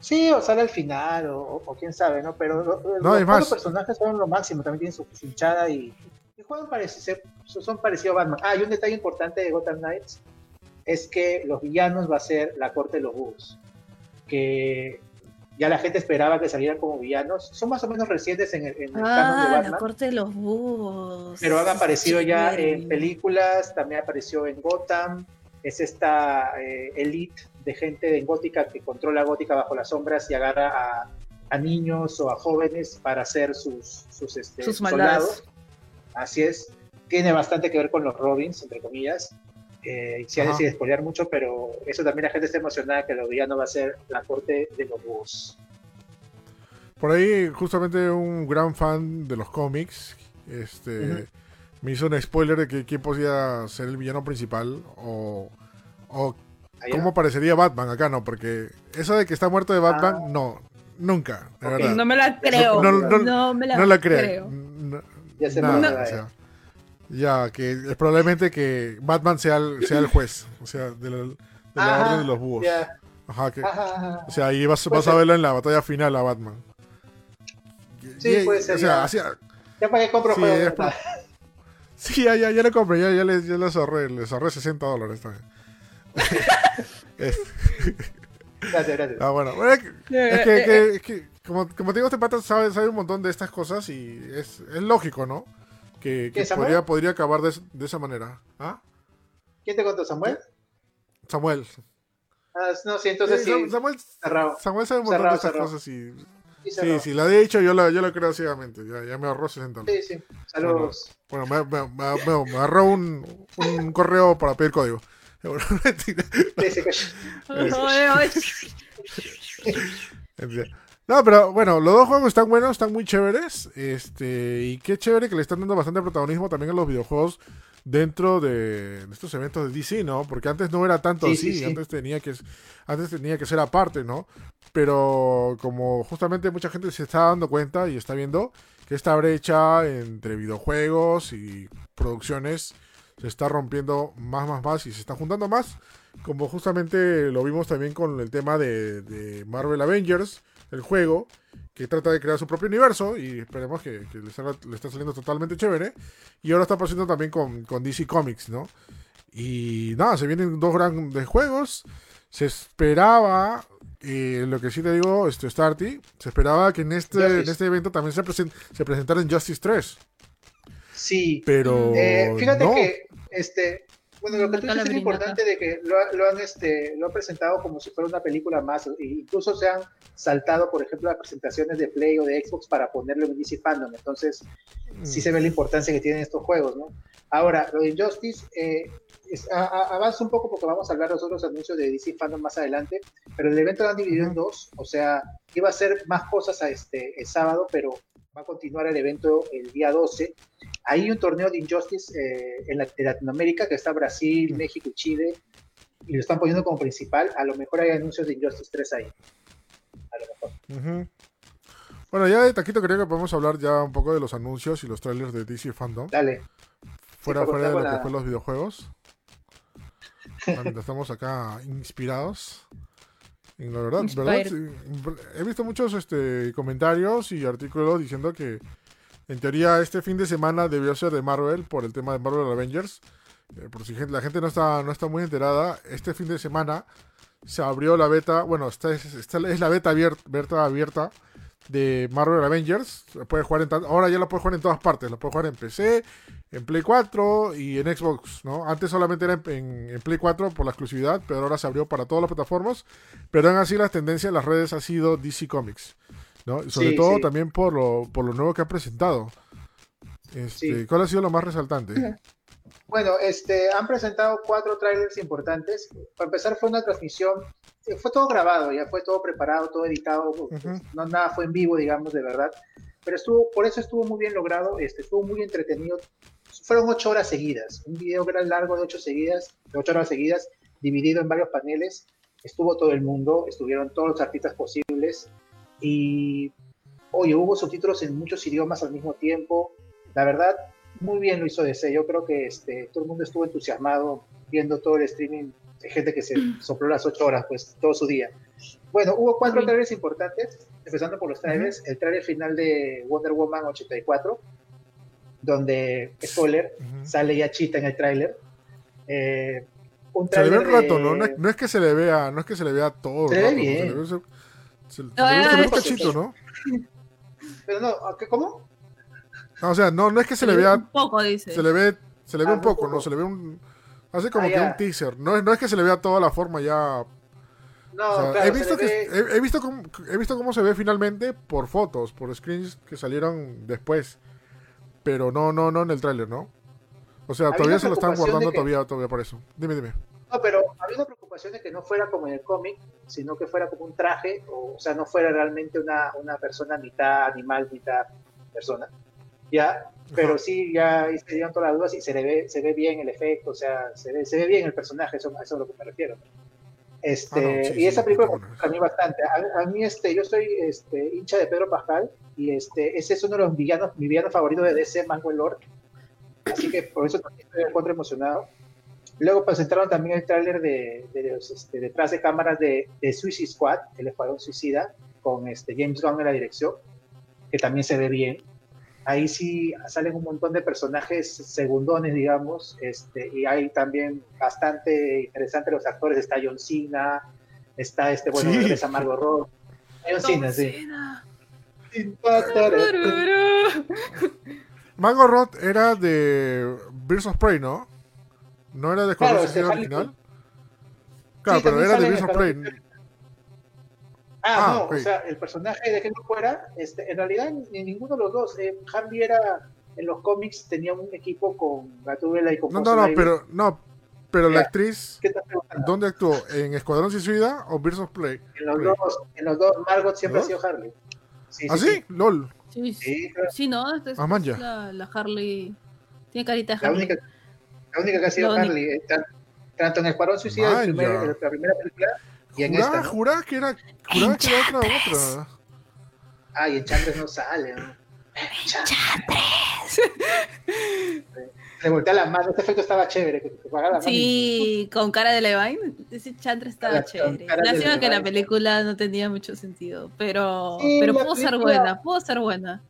Sí, o sale al final, o, quién sabe, ¿no? Pero los, personajes son lo máximo, también tienen su hinchada y, y juegan parecido, son parecidos a Batman. Ah, y un detalle importante de Gotham Knights es que los villanos va a ser la corte de los búhos, que ya la gente esperaba que salieran como villanos. Son más o menos recientes en el, en
el ah, de Batman. la corte de los búhos.
Pero han aparecido ya en películas, también apareció en Gotham, es esta eh, elite de gente en Gótica que controla Gótica bajo las sombras y agarra a, niños o a jóvenes para hacer sus, sus, este, soldados. Así es. Tiene bastante que ver con los Robins, entre comillas. Eh, se ha decidido spoilear mucho, pero eso también la gente está emocionada que lo no va a ser la corte de los búhos.
Por ahí, justamente un gran fan de los cómics este, me hizo un spoiler de que quién podía ser el villano principal o, o ¿Cómo parecería Batman acá? No, porque eso de que está muerto de Batman, ah. no, nunca, de verdad.
No me la creo. No, me la, no la creo.
ya se nada, o sea,
ya, que es probablemente que Batman sea el, sea el juez, o sea, de la, de la orden de los búhos. Ajá, que, o sea, ahí vas, vas a verlo en la batalla final a Batman.
Sí, puede ser. O sea, ya. ya para que compro sí, juego.
sí, ya, ya, ya le compré, ya, ya les, ya les ahorré, les ahorré 60 dólares también. <laughs>
gracias, gracias.
Ah, bueno. es, que, es, que, como, como te digo, este pata sabe, sabe, un montón de estas cosas y es, es lógico, ¿no? Que, que podría, podría, acabar de, de, esa manera. ¿Ah?
¿Quién te contó, Samuel?
Samuel.
Ah, no, sí, entonces sí.
Samuel, Samuel sabe un montón de estas cosas y... Sí, sí, la he dicho, yo la, yo la creo ciegamente. Ya, ya me ahorró 60
Sí, sí. Saludos.
Bueno, me, me, me, me, ahorró un, un correo para pedir código. No, pero bueno, los dos juegos están buenos, están muy chéveres. Este, y qué chévere que le están dando bastante protagonismo también a los videojuegos dentro de estos eventos de DC, ¿no? Porque antes no era tanto así, antes tenía que antes tenía que ser aparte, ¿no? Pero como justamente mucha gente se está dando cuenta y está viendo que esta brecha entre videojuegos y producciones se está rompiendo más, más, más y se está juntando más. Como justamente lo vimos también con el tema de, Marvel Avengers, el juego, que trata de crear su propio universo y esperemos que, le, está, saliendo totalmente chévere. Y ahora está pasando también con, con, DC Comics, ¿no? Y nada, se vienen dos grandes juegos. Se esperaba, eh, lo que sí te digo, este, Starty, se esperaba que en este, en este evento también se, se presentara en Justice 3.
Sí.
Pero.
Eh, fíjate que este, bueno, lo que tú dices es importante de que lo, han, este, lo han presentado como si fuera una película más. E incluso se han saltado, por ejemplo, las presentaciones de Play o de Xbox para ponerlo en DC Fandom. Entonces, sí se ve la importancia que tienen estos juegos, ¿no? Ahora, lo de Injustice eh, avanza un poco porque vamos a hablar de los otros anuncios de DC Fandom más adelante, pero el evento lo han dividido en dos. O sea, iba a ser más cosas a este, el sábado, pero va a continuar el evento el día 12. Hay un torneo de Injustice eh, en, Latinoamérica que está Brasil, México y Chile, y lo están poniendo como principal. A lo mejor hay anuncios de Injustice 3 ahí. A lo
mejor. Bueno, ya de taquito creo que podemos hablar ya un poco de los anuncios y los trailers de DC Fandom.
Dale.
Fuera, fuera de lo que fue los videojuegos. estamos acá inspirados. La verdad, he visto muchos este, comentarios y artículos diciendo que en teoría este fin de semana debió ser de Marvel por el tema de Marvel Avengers. Eh, por si la gente no está, no está muy enterada, este fin de semana se abrió la beta, bueno, esta es, es la beta abierta, abierta de Marvel Avengers. Puede jugar en ahora ya lo puede jugar en todas partes. Lo puede jugar en PC, en Play 4 y en Xbox. ¿no? Antes solamente era en, Play 4 por la exclusividad, pero ahora se abrió para todas las plataformas. Pero aún así, la tendencia en las redes ha sido DC Comics. ¿no? Sobre todo también por lo, por lo nuevo que ha presentado. Este, ¿Cuál ha sido lo más resaltante?
Bueno, este, han presentado cuatro trailers importantes. Para empezar, fue una transmisión eh, fue todo grabado, ya fue todo preparado, todo editado, pues, no nada fue en vivo, digamos, de verdad. Pero estuvo, por eso estuvo muy bien logrado, este, estuvo muy entretenido. Fueron ocho horas seguidas, un video gran largo de ocho seguidas, de ocho horas seguidas, dividido en varios paneles. Estuvo todo el mundo, estuvieron todos los artistas posibles y, oye, hubo subtítulos en muchos idiomas al mismo tiempo. La verdad, muy bien lo hizo DC. Yo creo que este, todo el mundo estuvo entusiasmado viendo todo el streaming gente que se sopló las ocho horas, pues todo su día. Bueno, hubo cuatro trailers importantes, empezando por los trailers. El trailer final de Wonder Woman 84, donde, spoiler, sale ya Chita en el trailer.
Eh, un se le ve un rato, ¿no? No es, que se le vea, no es que se le vea todo.
Se ve bien.
Se le ve, un cachito, ¿no?
Pero no, ¿cómo?
O sea, no, no es que se, le vea.
Un poco, dice.
Se le ve, se le ve ah, un poco, ¿no? Se le ve un Hace como ah, que un teaser. No, no es que se le vea toda la forma ya.
No,
he, visto que, he, visto cómo, he visto cómo se ve finalmente por fotos, por screens que salieron después. Pero no, no, no en el tráiler, ¿no? O sea, todavía se lo están guardando todavía, todavía por eso. Dime, dime.
No, pero había una preocupación de que no fuera como en el cómic, sino que fuera como un traje, o, o sea, no fuera realmente una, una persona mitad animal, mitad persona. ¿Ya? pero sí, ya se dieron todas las dudas y se ve, se ve bien el efecto, o sea, se ve, se ve bien el personaje, eso, eso es a lo que me refiero. Este, ah, y esa película a mí bastante. A, mí, este, yo soy este, hincha de Pedro Pascal y este, ese es uno de los villanos, mi villano favorito de DC, Mango Lord. Así que por eso también estoy encuentro emocionado. Luego presentaron también el tráiler de, de, los, este, detrás de cámaras de, de, Suicide Squad, el escuadrón suicida, con este, James Gunn en la dirección, que también se ve bien ahí sí salen un montón de personajes segundones, digamos, este, y hay también bastante interesante los actores, está John Cena, está este, bueno, sí. está Margot Robbie, John Cena, sí.
Margot Roth era de Birds of Prey, ¿no? ¿No era de claro, este, original? Claro, pero era de Birds of Prey.
Ah, ah, no, o sea, el personaje de que no fuera, este, en realidad ni ninguno de los dos. Eh, Harley era, en los cómics, tenía un equipo con Gatúbela y con
No, no, no, pero, no, pero la actriz, ¿dónde actuó? ¿En Escuadrón Suicida o Birds of Play?
En los, dos, en los dos, Margot siempre ha sido Harley.
Sí, ¿Ah, sí? LOL.
Sí, sí, sí no, esta es, ah, la, la, Harley. Tiene carita de Harley.
La única, la única que ha sido Harley, eh, tanto en Escuadrón Suicida, el primer, la primera película, y en esta,
jurá que era, jurá que era otra, otra.
Ay, en Chambres no sale, ¿no?
Chambres.
Le <laughs> voltea la mano, este efecto estaba chévere. Que
sí, con cara de Levine, ese chantre estaba chévere. Lástima que la película no tenía mucho sentido, pero, pero pudo ser buena, pudo ser buena.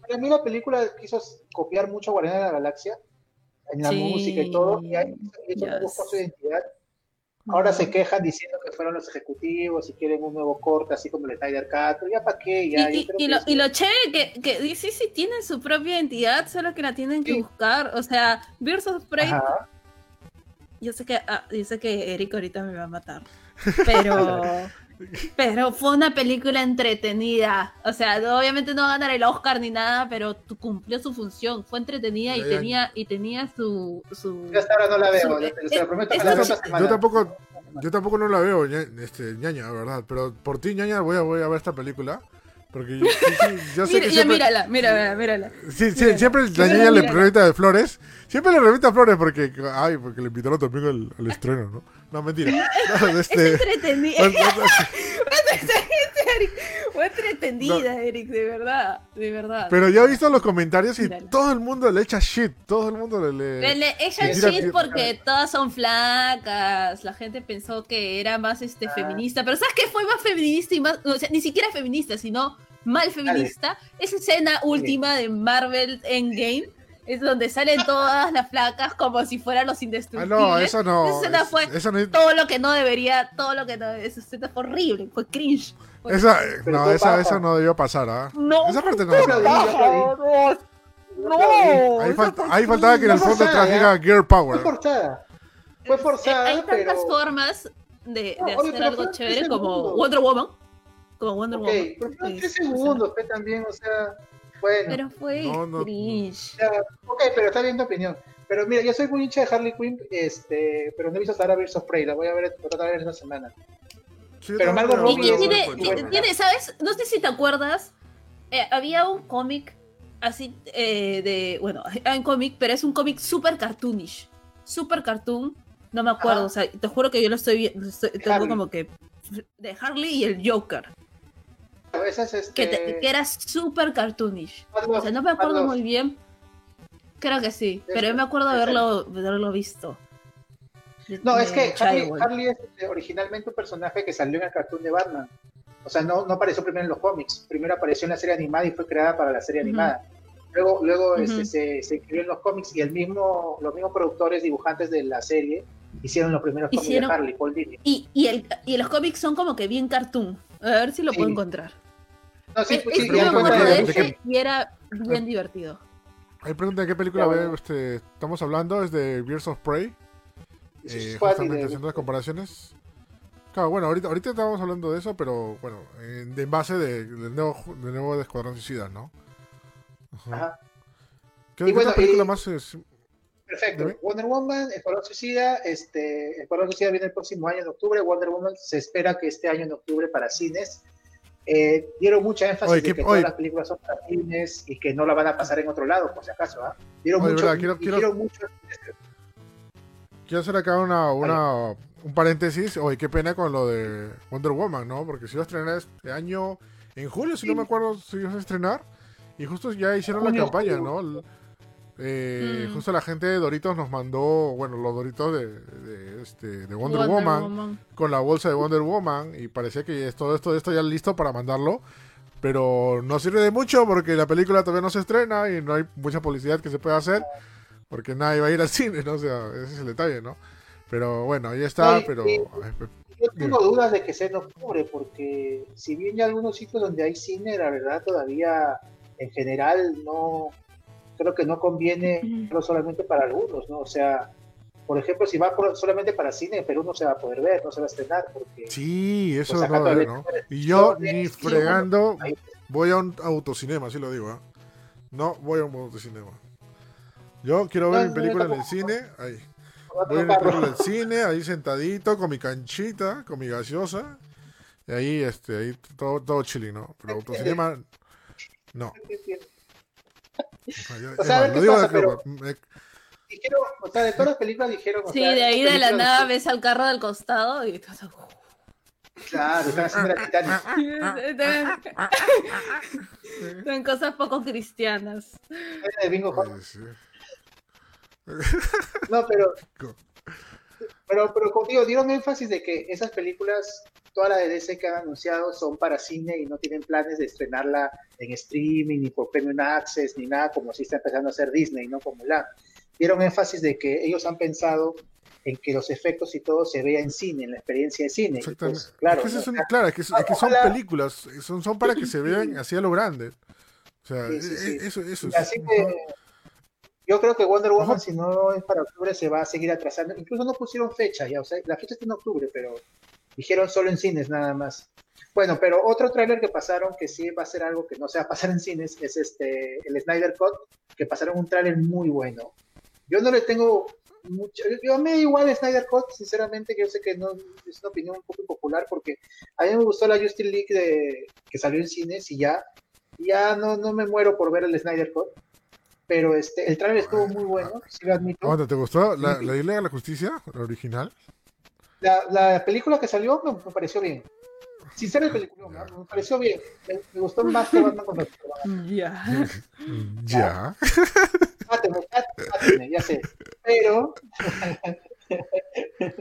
Para mí la película quiso copiar mucho a Guardián de la Galaxia, en la música y todo, y ahí hizo yes. su identidad Ahora se quejan diciendo fueron los ejecutivos y quieren un nuevo corte, así como el Snyder Cut. ¿Ya para qué? Ya,
y, y, lo, y, lo, chévere que, que sí, sí tienen su propia identidad, solo que la tienen que buscar. O sea, Versus Prey. Yo sé que ah, yo sé que Eric ahorita me va a matar. Pero. <laughs> pero fue una película entretenida. O sea, obviamente no va a ganar el Oscar ni nada, pero cumplió su función. Fue entretenida y tenía, y tenía su, su.
Yo hasta ahora no la veo, se lo prometo.
yo tampoco, yo tampoco no la veo, este, ñaña, verdad. Pero por ti, ñaña, voy a, voy a ver esta película. Porque yo, yo sé que siempre...
mírala, mírala, mírala.
Sí, sí, siempre la niña le pregunta de flores. Siempre le remita flores porque, ay, porque le invitaron también al, al estreno, ¿no? No, mentira. <laughs> No,
este... <laughs> <laughs> Es entretenida. Fue entretenida, Eric, de verdad, de verdad.
Pero yo he visto los comentarios y todo el mundo le echa shit, todo el mundo le...
Le, le echa shit porque todas son flacas, la gente pensó que era más este ah. feminista, pero ¿sabes qué fue más feminista y más, o sea, ni siquiera feminista, sino mal feminista? Esa escena última de Marvel Endgame es donde salen todas las flacas como si fueran los indestructibles.
Ah, no, eso no.
Esa escena fue todo lo que no debería, todo lo que no. Esa escena fue horrible, fue cringe.
esa, no, esa, esa, no debió pasar, ¿ah?
No,
esa parte no.
no,
no, ahí, falta, ahí faltaba que en el fondo trajera Gear Power.
Fue forzada. Fue forzada.
Hay tantas formas de, de hacer algo chévere como Wonder Woman. Como Wonder Woman.
Pero tres segundos, también, o sea. Bueno,
pero fue no, no,
Ok, pero está bien tu opinión. Pero mira, yo soy muy hincha de Harley Quinn, este, pero no he visto hasta ahora Birds of Prey, la voy a ver, tratar de ver esta semana. pero Margot Robbie
tiene, ¿sabes? No sé si te acuerdas, eh, había un cómic así eh, de, bueno, hay un cómic, pero es un cómic super cartoonish, super cartoon, no me acuerdo, o sea, te juro que yo lo estoy viendo, tengo como que de Harley y el Joker.
Este
que, era súper cartoonish. o sea, no me acuerdo muy bien. Creo que sí, pero yo me acuerdo haberlo, haberlo visto.
No, es que Harley, es este, originalmente un personaje que salió en el cartoon de Batman. O sea, no, no apareció primero en los cómics. Primero apareció en la serie animada y fue creada para la serie animada. Luego, luego este, se, se escribió en los cómics y el mismo, los mismos productores, dibujantes de la serie hicieron los primeros cómics de Harley, Paul Dini.
Y, y, el, y los cómics son como que bien cartoon. A ver si lo puedo encontrar. No, sí, sí, y era bien divertido.
Hay pregunta de qué película este, estamos hablando, es de Beers of Prey. Eh, justamente haciendo las comparaciones. Claro, bueno, ahorita, ahorita estábamos hablando de eso, pero bueno, en, de base de, del nuevo, de nuevo de Escuadrón Suicida, ¿no? Ajá. ¿Qué, otra película más es?
Perfecto. Wonder Woman, Escuadrón Suicida, este, Escuadrón Suicida viene el próximo año en octubre. Wonder Woman se espera que este año en octubre para cines. Eh, dieron mucha énfasis en que todas las películas son para cines y que no la van a pasar en otro lado, por si acaso. ¿ah? Dieron, mucho, quiero, quiero, mucho,
quiero, hacer acá una, una un paréntesis. Oye, qué pena con lo de Wonder Woman, ¿no? Porque si iba a estrenar este año, en julio, si no me acuerdo si iba a estrenar, y justo ya hicieron la campaña, ¿no? Eh, mm. Justo la gente de Doritos nos mandó, bueno, los Doritos de, este, de Wonder, Woman, con la bolsa de Wonder Woman y parecía que todo esto, esto ya listo para mandarlo, pero no sirve de mucho porque la película todavía no se estrena y no hay mucha publicidad que se pueda hacer porque nadie va a ir al <laughs> cine, ¿no? O sea, ese es el detalle, ¿no? Pero bueno, ahí está, pero...
yo tengo dudas de que sea en octubre porque si bien hay algunos sitios donde hay cine, la verdad todavía en general no creo que no conviene no solamente para algunos, ¿no? O sea, por ejemplo, si va solamente para cine, Perú no se va a poder ver, no se va a estrenar. Porque,
sí, eso pues, no, ¿no? Y yo ni fregando voy a un autocinema, así lo digo, ¿eh? No voy a un autocinema. Yo quiero ver mi película en el cine, ahí. Voy a mi película en el cine, ahí sentadito, con mi canchita, con mi gaseosa. Y ahí, este, ahí todo, todo chile, ¿no? Pero autocinema, no
o sea, a ver qué pasa, pero... Dijeron, o sea, de todas las películas dijeron...
sí, de ahí de la nada ves al carro del costado y...
Claro, están haciendo la Titanic. <laughs>
Son cosas poco cristianas.
De bingo No, pero. <laughs> Pero, pero como digo, dieron énfasis de que esas películas, todas las de DC que han anunciado, son para cine y no tienen planes de estrenarla en streaming, ni por Premium Access, ni nada, como si está empezando a hacer Disney, ¿no? Como la. Dieron énfasis de que ellos han pensado en que los efectos y todo se vea en cine, en la experiencia de cine. Pues, Exactamente.
claro, es que, son, claro, es que, son películas, son, son para que se vean así a lo grande. O sea, e, e, eso, eso,
Así que yo creo que Wonder Woman, si no es para octubre, se va a seguir atrasando. Incluso no pusieron fecha ya, o sea, la fecha está en octubre, pero dijeron solo en cines nada más. Bueno, pero otro tráiler que pasaron que sí va a ser algo que no se va a pasar en cines es este el Snyder Cut, que pasaron un tráiler muy bueno. Yo no le tengo mucho, yo me igual Snyder Cut, sinceramente, que yo sé que no es una opinión un poco impopular porque a mí me gustó la Justice League de, que salió en cines y ya ya no, no me muero por ver el Snyder Cut pero este, el trailer estuvo muy bueno, si lo admito.
¿Te gustó la, la Isla de la Justicia, la original?
La, la película que salió me, pareció bien. Sincera el película, me pareció bien. Me, gustó más que Batman contra <laughs>
Ya. <laughs>
Ya.
Máteme, máteme, ya sé. Pero, <laughs>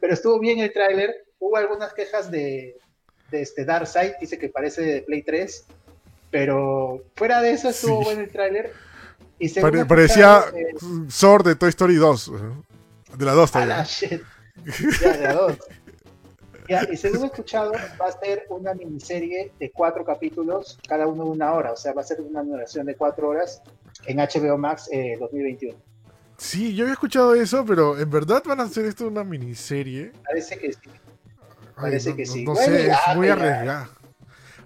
pero estuvo bien el tráiler. Hubo algunas quejas de, de este Darkseid, dice que parece de Play 3, pero fuera de eso estuvo bueno el tráiler
parecía Sword de Toy Story 2. De la 2
también. Ya, de la <laughs> 2. y según he escuchado, va a ser una miniserie de cuatro capítulos, cada uno de una hora. O sea, va a ser una duración de cuatro horas en HBO Max 2021. Eh,
sí, yo había escuchado eso, pero ¿en verdad van a hacer esto una miniserie?
Parece que sí. Parece que sí.
No sé, es muy arriesgado.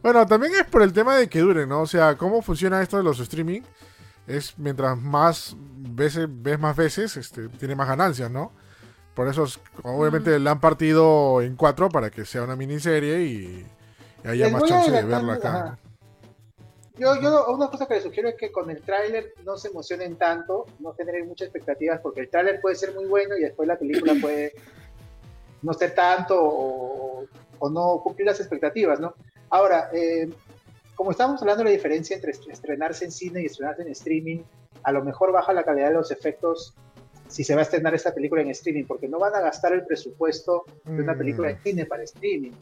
Bueno, también es por el tema de que dure, ¿no? O sea, cómo funciona esto de los streaming es mientras más veces ves más veces, este, tiene más ganancias, ¿no? Por eso, obviamente, la han partido en cuatro para que sea una miniserie y, haya más chance de verla acá.
Yo, yo, una cosa que les sugiero es que con el tráiler no se emocionen tanto, no generen muchas expectativas, porque el tráiler puede ser muy bueno y después la película <clears throat> puede no ser tanto o, o no cumplir las expectativas, ¿no? Ahora, eh, como estábamos hablando de la diferencia entre estrenarse en cine y estrenarse en streaming, a lo mejor baja la calidad de los efectos si se va a estrenar esta película en streaming, porque no van a gastar el presupuesto de una película en mm. cine para streaming.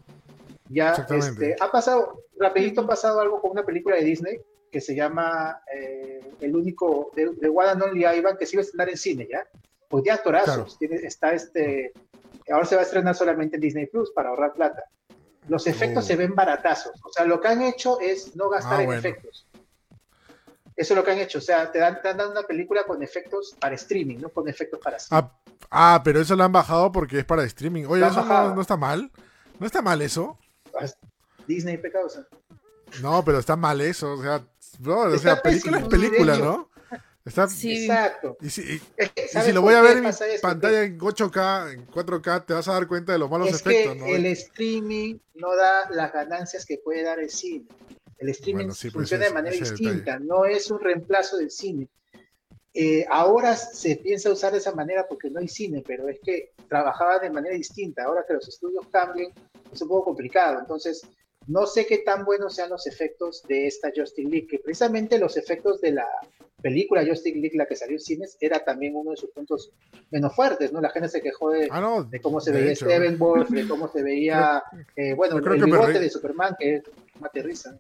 Ya este, ha pasado, rapidito ha pasado algo con una película de Disney que se llama eh, El único, de, de One and Only Ivan, que se iba a estrenar en cine, ¿ya? Pues ya actorazos, tiene, está este, ahora se va a estrenar solamente en Disney Plus para ahorrar plata los efectos oh. se ven baratazos. O sea, lo que han hecho es no gastar ah, en efectos. Eso es lo que han hecho. O sea, te dan, dando una película con efectos para streaming, no con efectos para
ah, ah, pero eso lo han bajado porque es para streaming. Oye, eso no, está mal. ¿No está mal eso?
Disney pecado.
No, pero está mal eso. O sea, o sea película es película, ¿no?
Exacto.
Y si, lo voy a ver en pantalla en 8K, en 4K, te vas a dar cuenta de los malos efectos.
El streaming no da las ganancias que puede dar el cine. El streaming pues funciona de manera distinta, no es un reemplazo del cine. Eh, ahora se piensa usar de esa manera porque no hay cine, pero es que trabajaba de manera distinta. Ahora que los estudios cambian, es un poco complicado. Entonces, no sé qué tan buenos sean los efectos de esta Justin League, que precisamente los efectos de la película Justin League, la que salió en cines, era también uno de sus puntos menos fuertes, ¿no? La gente se quejó de, ah, de cómo se veía Steven Wolf, de cómo se veía, eh, bueno, el bigote de Superman, que es mate risa.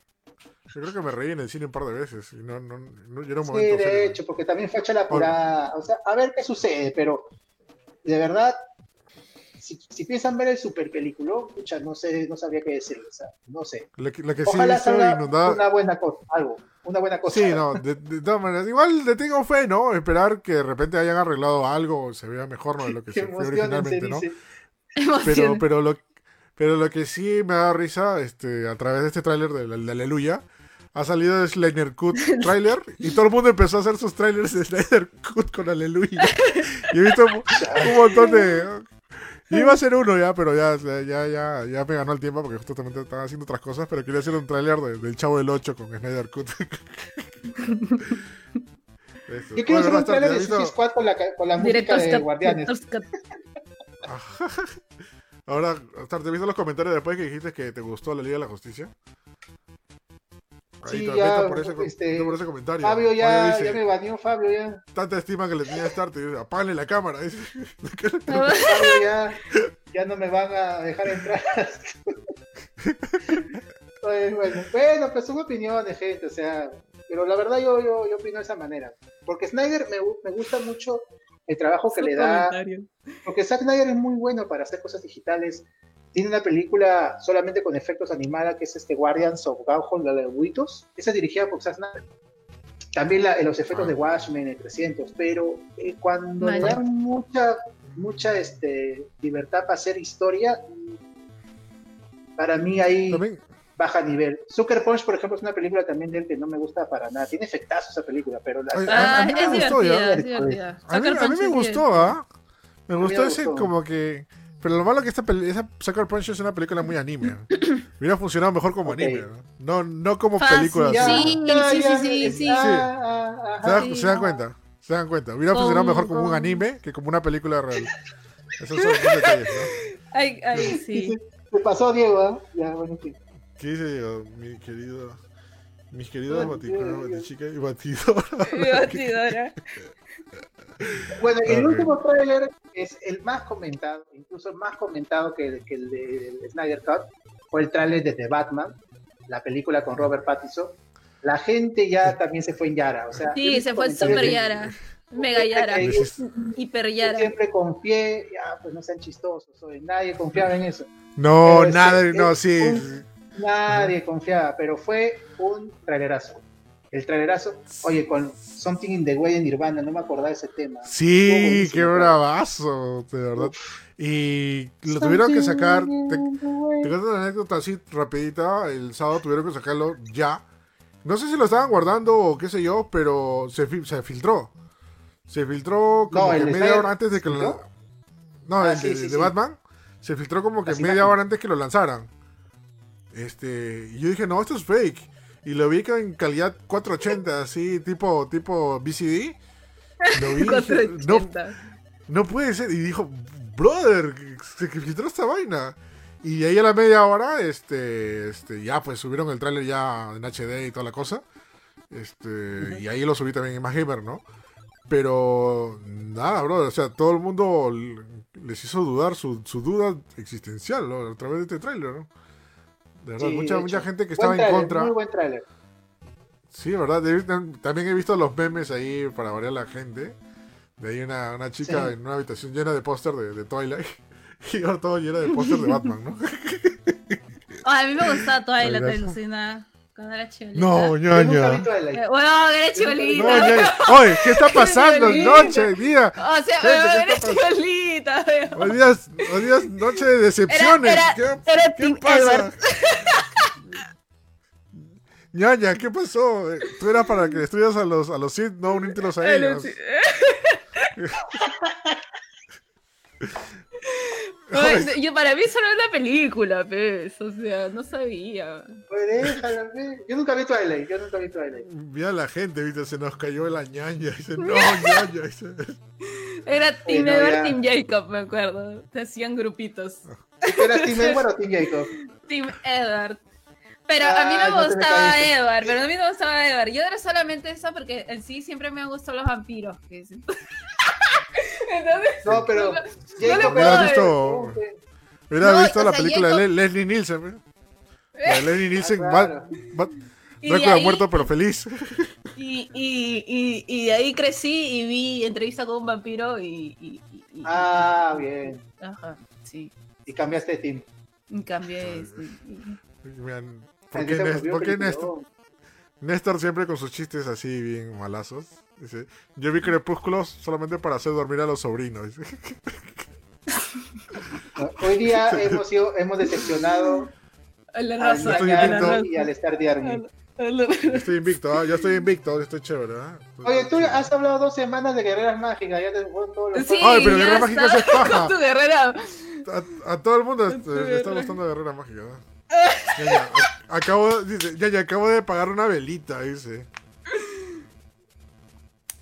Yo creo que me reí en el cine un par de veces y no, no, no era un
momento Sí, de hecho, porque también fue hecha la pura, o sea, a ver qué sucede, pero de verdad si, piensan ver el super película, escucha, no sé, no sabría qué decir, o sea, no sé.
La que, que Ojalá sí inundada...
una buena cosa, algo, una buena cosa.
Sí, no, de, todas maneras, igual le tengo fe, ¿no? Esperar que de repente hayan arreglado algo, se vea mejor, ¿no? De lo que <laughs> se fue originalmente, ¿no? Pero, pero lo, pero lo que sí me da risa, este, a través de este tráiler de, de, Aleluya, ha salido el Snyder Cut <laughs> trailer y todo el mundo empezó a hacer sus trailers de Snyder Cut con Aleluya. Y he visto un montón de Iba a ser uno ya, pero ya, ya, ya, ya me ganó el tiempo porque justamente estaba haciendo otras cosas, pero quería hacer un tráiler del Chavo del 8 con Snyder Cut. <laughs>
Yo quiero hacer un tráiler de Suicide Squad con la, con la música de Guardianes. <laughs>
Ahora, ¿te viste los comentarios después que dijiste que te gustó la Liga de la Justicia?
Sí, ya, por ese, este, por ese comentario. Fabio ya, ya me baneó Fabio ya.
Tanta estima que le tenía a Start, apágale la cámara. <laughs>
Fabio ya, ya no me van a dejar entrar. <laughs> pues, bueno, bueno, pues son opiniones, gente, o sea, pero la verdad yo, yo, yo opino de esa manera. Porque Snyder me, me gusta mucho el trabajo que le da. Porque Zack Snyder es muy bueno para hacer cosas digitales. Tiene una película solamente con efectos animada que es este Guardians of Gaujon, la de Witos. Esa es dirigida por Zack Snyder. También la, los efectos de ah. Watchmen, el 300. Pero eh, cuando le dan mucha, mucha este, libertad para hacer historia, para mí ahí baja nivel. Sucker Punch, por ejemplo, es una película también de él que no me gusta para nada. Tiene efectazos esa película, pero la...
Ah, a, mí me gustó,
ya. A mí, me gustó, ¿ah? Me gustó ese como que... Pero lo malo es que esta esa Sucker Punch es una película muy anime. <clears throat> Hubiera funcionado mejor como anime, ¿no? No, como película.
Sí, sí, sí, sí,
¿Se, dan, cuenta? Se dan cuenta. Hubiera funcionado mejor como un anime que como una película real. Esos son los detalles, ¿no?
Ay, ay, sí. <laughs>
Se pasó Diego, ¿eh? Ya, bueno, sí.
¿Qué dice mi querido? Mis queridos baticueros, batichica y batidora. <laughs> <laughs>
Y batidora.
bueno, el último trailer es el más comentado, incluso más comentado que, el, que el de Snyder Cut, fue el trailer de The Batman, la película con Robert Pattinson. La gente ya también se fue en Yara, o sea.
Sí, se fue super Yara. Mega Yara, hiper Yara.
Siempre confié, ya, pues no sean chistosos, nadie confiaba en eso.
No, nada, no, sí.
Nadie confiaba, pero fue un trailerazo. El trailerazo, oye, con Something in the Way en Nirvana, no me acordaba de ese tema.
Sí, qué bravazo, de verdad. Y lo tuvieron que sacar. Te, te cuento una anécdota así rapidita. El sábado tuvieron que sacarlo ya. No sé si lo estaban guardando o qué sé yo, pero se, se filtró. Se filtró como que media hora antes de que lo. No, ah, el de, Batman. Se filtró como que media hora antes que lo lanzaran. Este, y yo dije, no, esto es fake. Y lo vi en calidad 480, así, tipo, tipo BCD. Lo vi, <laughs> no, no puede ser. Y dijo, brother, se filtró esta vaina. Y ahí a la media hora, este, este, ya pues subieron el tráiler ya en HD y toda la cosa. Este, y ahí lo subí también en Gamer, ¿no? Pero nada, brother, o sea, todo el mundo les hizo dudar su, su duda existencial, ¿no? A través de este tráiler, ¿no? De verdad, mucha, mucha gente que estaba en contra.
Muy buen tráiler.
Sí, ¿verdad? También he visto los memes ahí para variar la gente. De ahí una, una chica en una habitación llena de póster de, de, Twilight. <laughs> Y ahora todo lleno de póster de Batman, ¿no? <laughs>
a mí me gustaba Twilight, alucina. Cuando era chibolita.
No, ñaña.
Eh, bueno, era chibolita. No,
ñaña. <laughs> Oye, ¿qué está pasando? Noche, día.
O sea, Gente, era chibolita.
Hoy día, hoy día es noche de decepciones.
Era, era, ¿Qué, era ¿qué pasa? <laughs>
ñaña, ¿qué pasó? Tú eras para que destruyas a los, a los Sith, no unírtelos a ellos. <laughs>
yo para mí solo una película, pues, o sea, no sabía.
Pues déjala, Yo nunca vi Twilight, yo nunca vi Twilight.
Mira la gente, viste, se nos cayó la ñaña, dice, no, ñaña.
Era Team Edward, Team Jacob, me acuerdo. Se hacían grupitos.
¿Era Team Edward o Team Jacob?
Team Edward. Pero a mí me gustaba Edward, pero a mí me gustaba Edward. Yo era solamente eso porque en sí siempre me han gustado los vampiros. Que
no, pero.
No, hubiera visto, hubiera visto la película de Leslie Nielsen. La de Leslie <laughs> Nielsen va, va, muerto pero feliz. <laughs>
Y, y, y, y, de ahí crecí y vi entrevista con un vampiro y.
ah, bien.
Ajá, sí.
Y cambiaste de team.
Y cambié. Sí.
¿Por qué, ¿por qué Néstor? Néstor siempre con sus chistes así bien malazos. Dice, yo vi Crepúsculos solamente para hacer dormir a los sobrinos. <laughs>
Hoy día hemos, sido, hemos decepcionado
al
y al Star de Army.
Estoy invicto, ¿eh? yo estoy invicto, estoy chévere. ¿eh?
Oye, tú has hablado dos semanas de guerreras mágicas, ya te todos los
sí,
Ay, pero guerreras mágicas es paja.
Tu guerrera.
A, todo el mundo le está gustando guerrera mágica. Ya, ya, acabo, dice, ya, ya, acabo de pagar una velita, dice.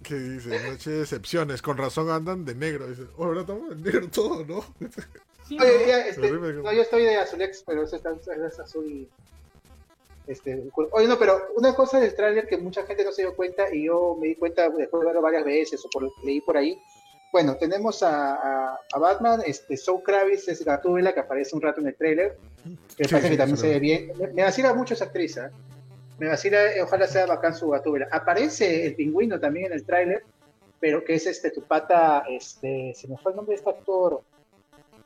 ¿Qué dice? Noche de excepciones. Con razón andan de negro. Dice, oh, ahora estamos de negro todo, ¿no? <laughs>
Oye, ya, este, no, yo estoy de azulex, pero ese está, es azul. Este, oye, no, pero una cosa del tráiler que mucha gente no se dio cuenta y yo me di cuenta después de verlo varias veces o por, leí por ahí. Bueno, tenemos a, a, Batman, este, Zoe Kravitz es Gatúbela que aparece un rato en el tráiler. Me parece que también se ve bien. Me, vacila mucho esa actriz, ¿eh? Me vacila, ojalá sea bacán su Gatúbela. Aparece el pingüino también en el tráiler, pero que es este, tu pata, este, se me fue el nombre de este actor,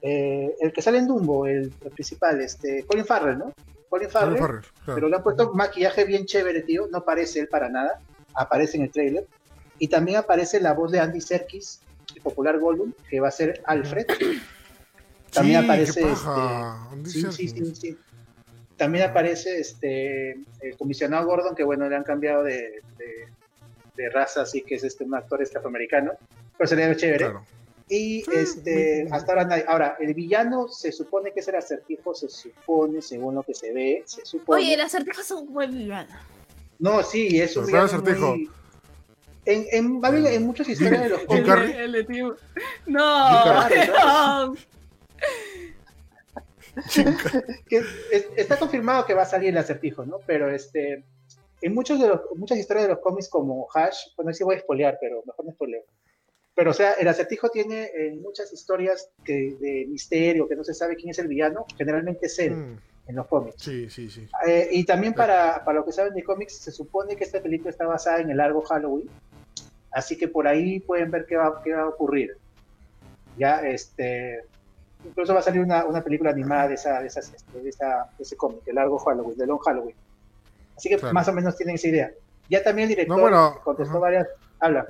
eh, el que sale en Dumbo, el, principal, este, Colin Farrell, ¿no? Colin Farrell, pero le han puesto maquillaje bien chévere, tío, no aparece él para nada, aparece en el trailer, y también aparece la voz de Andy Serkis, el popular Gollum, que va a ser Alfred. <coughs> También aparece este, sí, sí, sí, También aparece este el comisionado Gordon, que bueno, le han cambiado de, de, raza, así que es este un actor afroamericano, pero sería chévere. Claro. Y este, hasta ahora Ahora, el villano se supone que es el acertijo, se supone, según lo que se ve, se supone.
Oye, el acertijo es un buen villano.
No, sí, es un villano. acertijo? En, en, en, muchas historias de los
cómics. No, <laughs> <laughs>
está confirmado que va a salir el acertijo, ¿no? Pero este, en muchos de los, muchas historias de los cómics como Hash, bueno, sí voy a espolear, pero mejor no espoleo pero, o sea, el acertijo tiene eh, muchas historias que, de misterio, que no se sabe quién es el villano, generalmente es él mm. en los cómics.
Sí, sí, sí.
Eh, y también para, para lo que saben de cómics, se supone que esta película está basada en el largo Halloween, así que por ahí pueden ver qué va, qué va a ocurrir. Ya, este, incluso va a salir una, una película animada de, esa, de, esas, este, de, esa, de ese cómic, el largo Halloween, de Long Halloween. Así que más o menos tienen esa idea. Ya también el director contestó varias... Habla,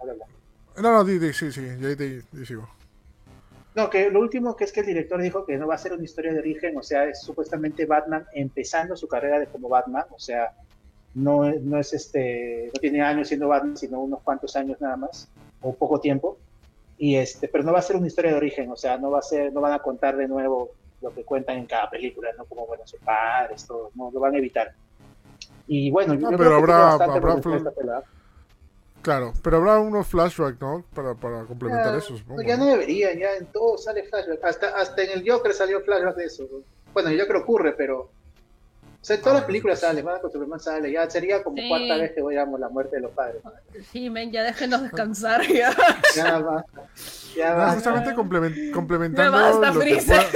habla, habla.
No, no, di, sí, sí, ya te, sigo.
No, que lo último que es que el director dijo que no va a ser una historia de origen, o sea, es supuestamente Batman empezando su carrera de como Batman, o sea, no, no es este, no tiene años siendo Batman, sino unos cuantos años nada más, o poco tiempo, y este, pero no va a ser una historia de origen, o sea, no va a ser, no van a contar de nuevo lo que cuentan en cada película, no como bueno, sus padres, todo, no lo van a evitar. Y bueno,
yo pero habrá, habrá, Claro, pero habrá unos flashbacks, ¿no? Para, para complementar eso.
ya no deberían, ya en todo sale flashback. Hasta, hasta en el Joker salió flashback de eso. Bueno, el Joker ocurre, pero. O sea, en todas las ah, películas pues. sale, con Superman sale. Ya sería como cuarta vez que voy a la muerte de los padres.
Sí, men, ya déjenos descansar. Ya,
ya
justamente complementando. Ya basta,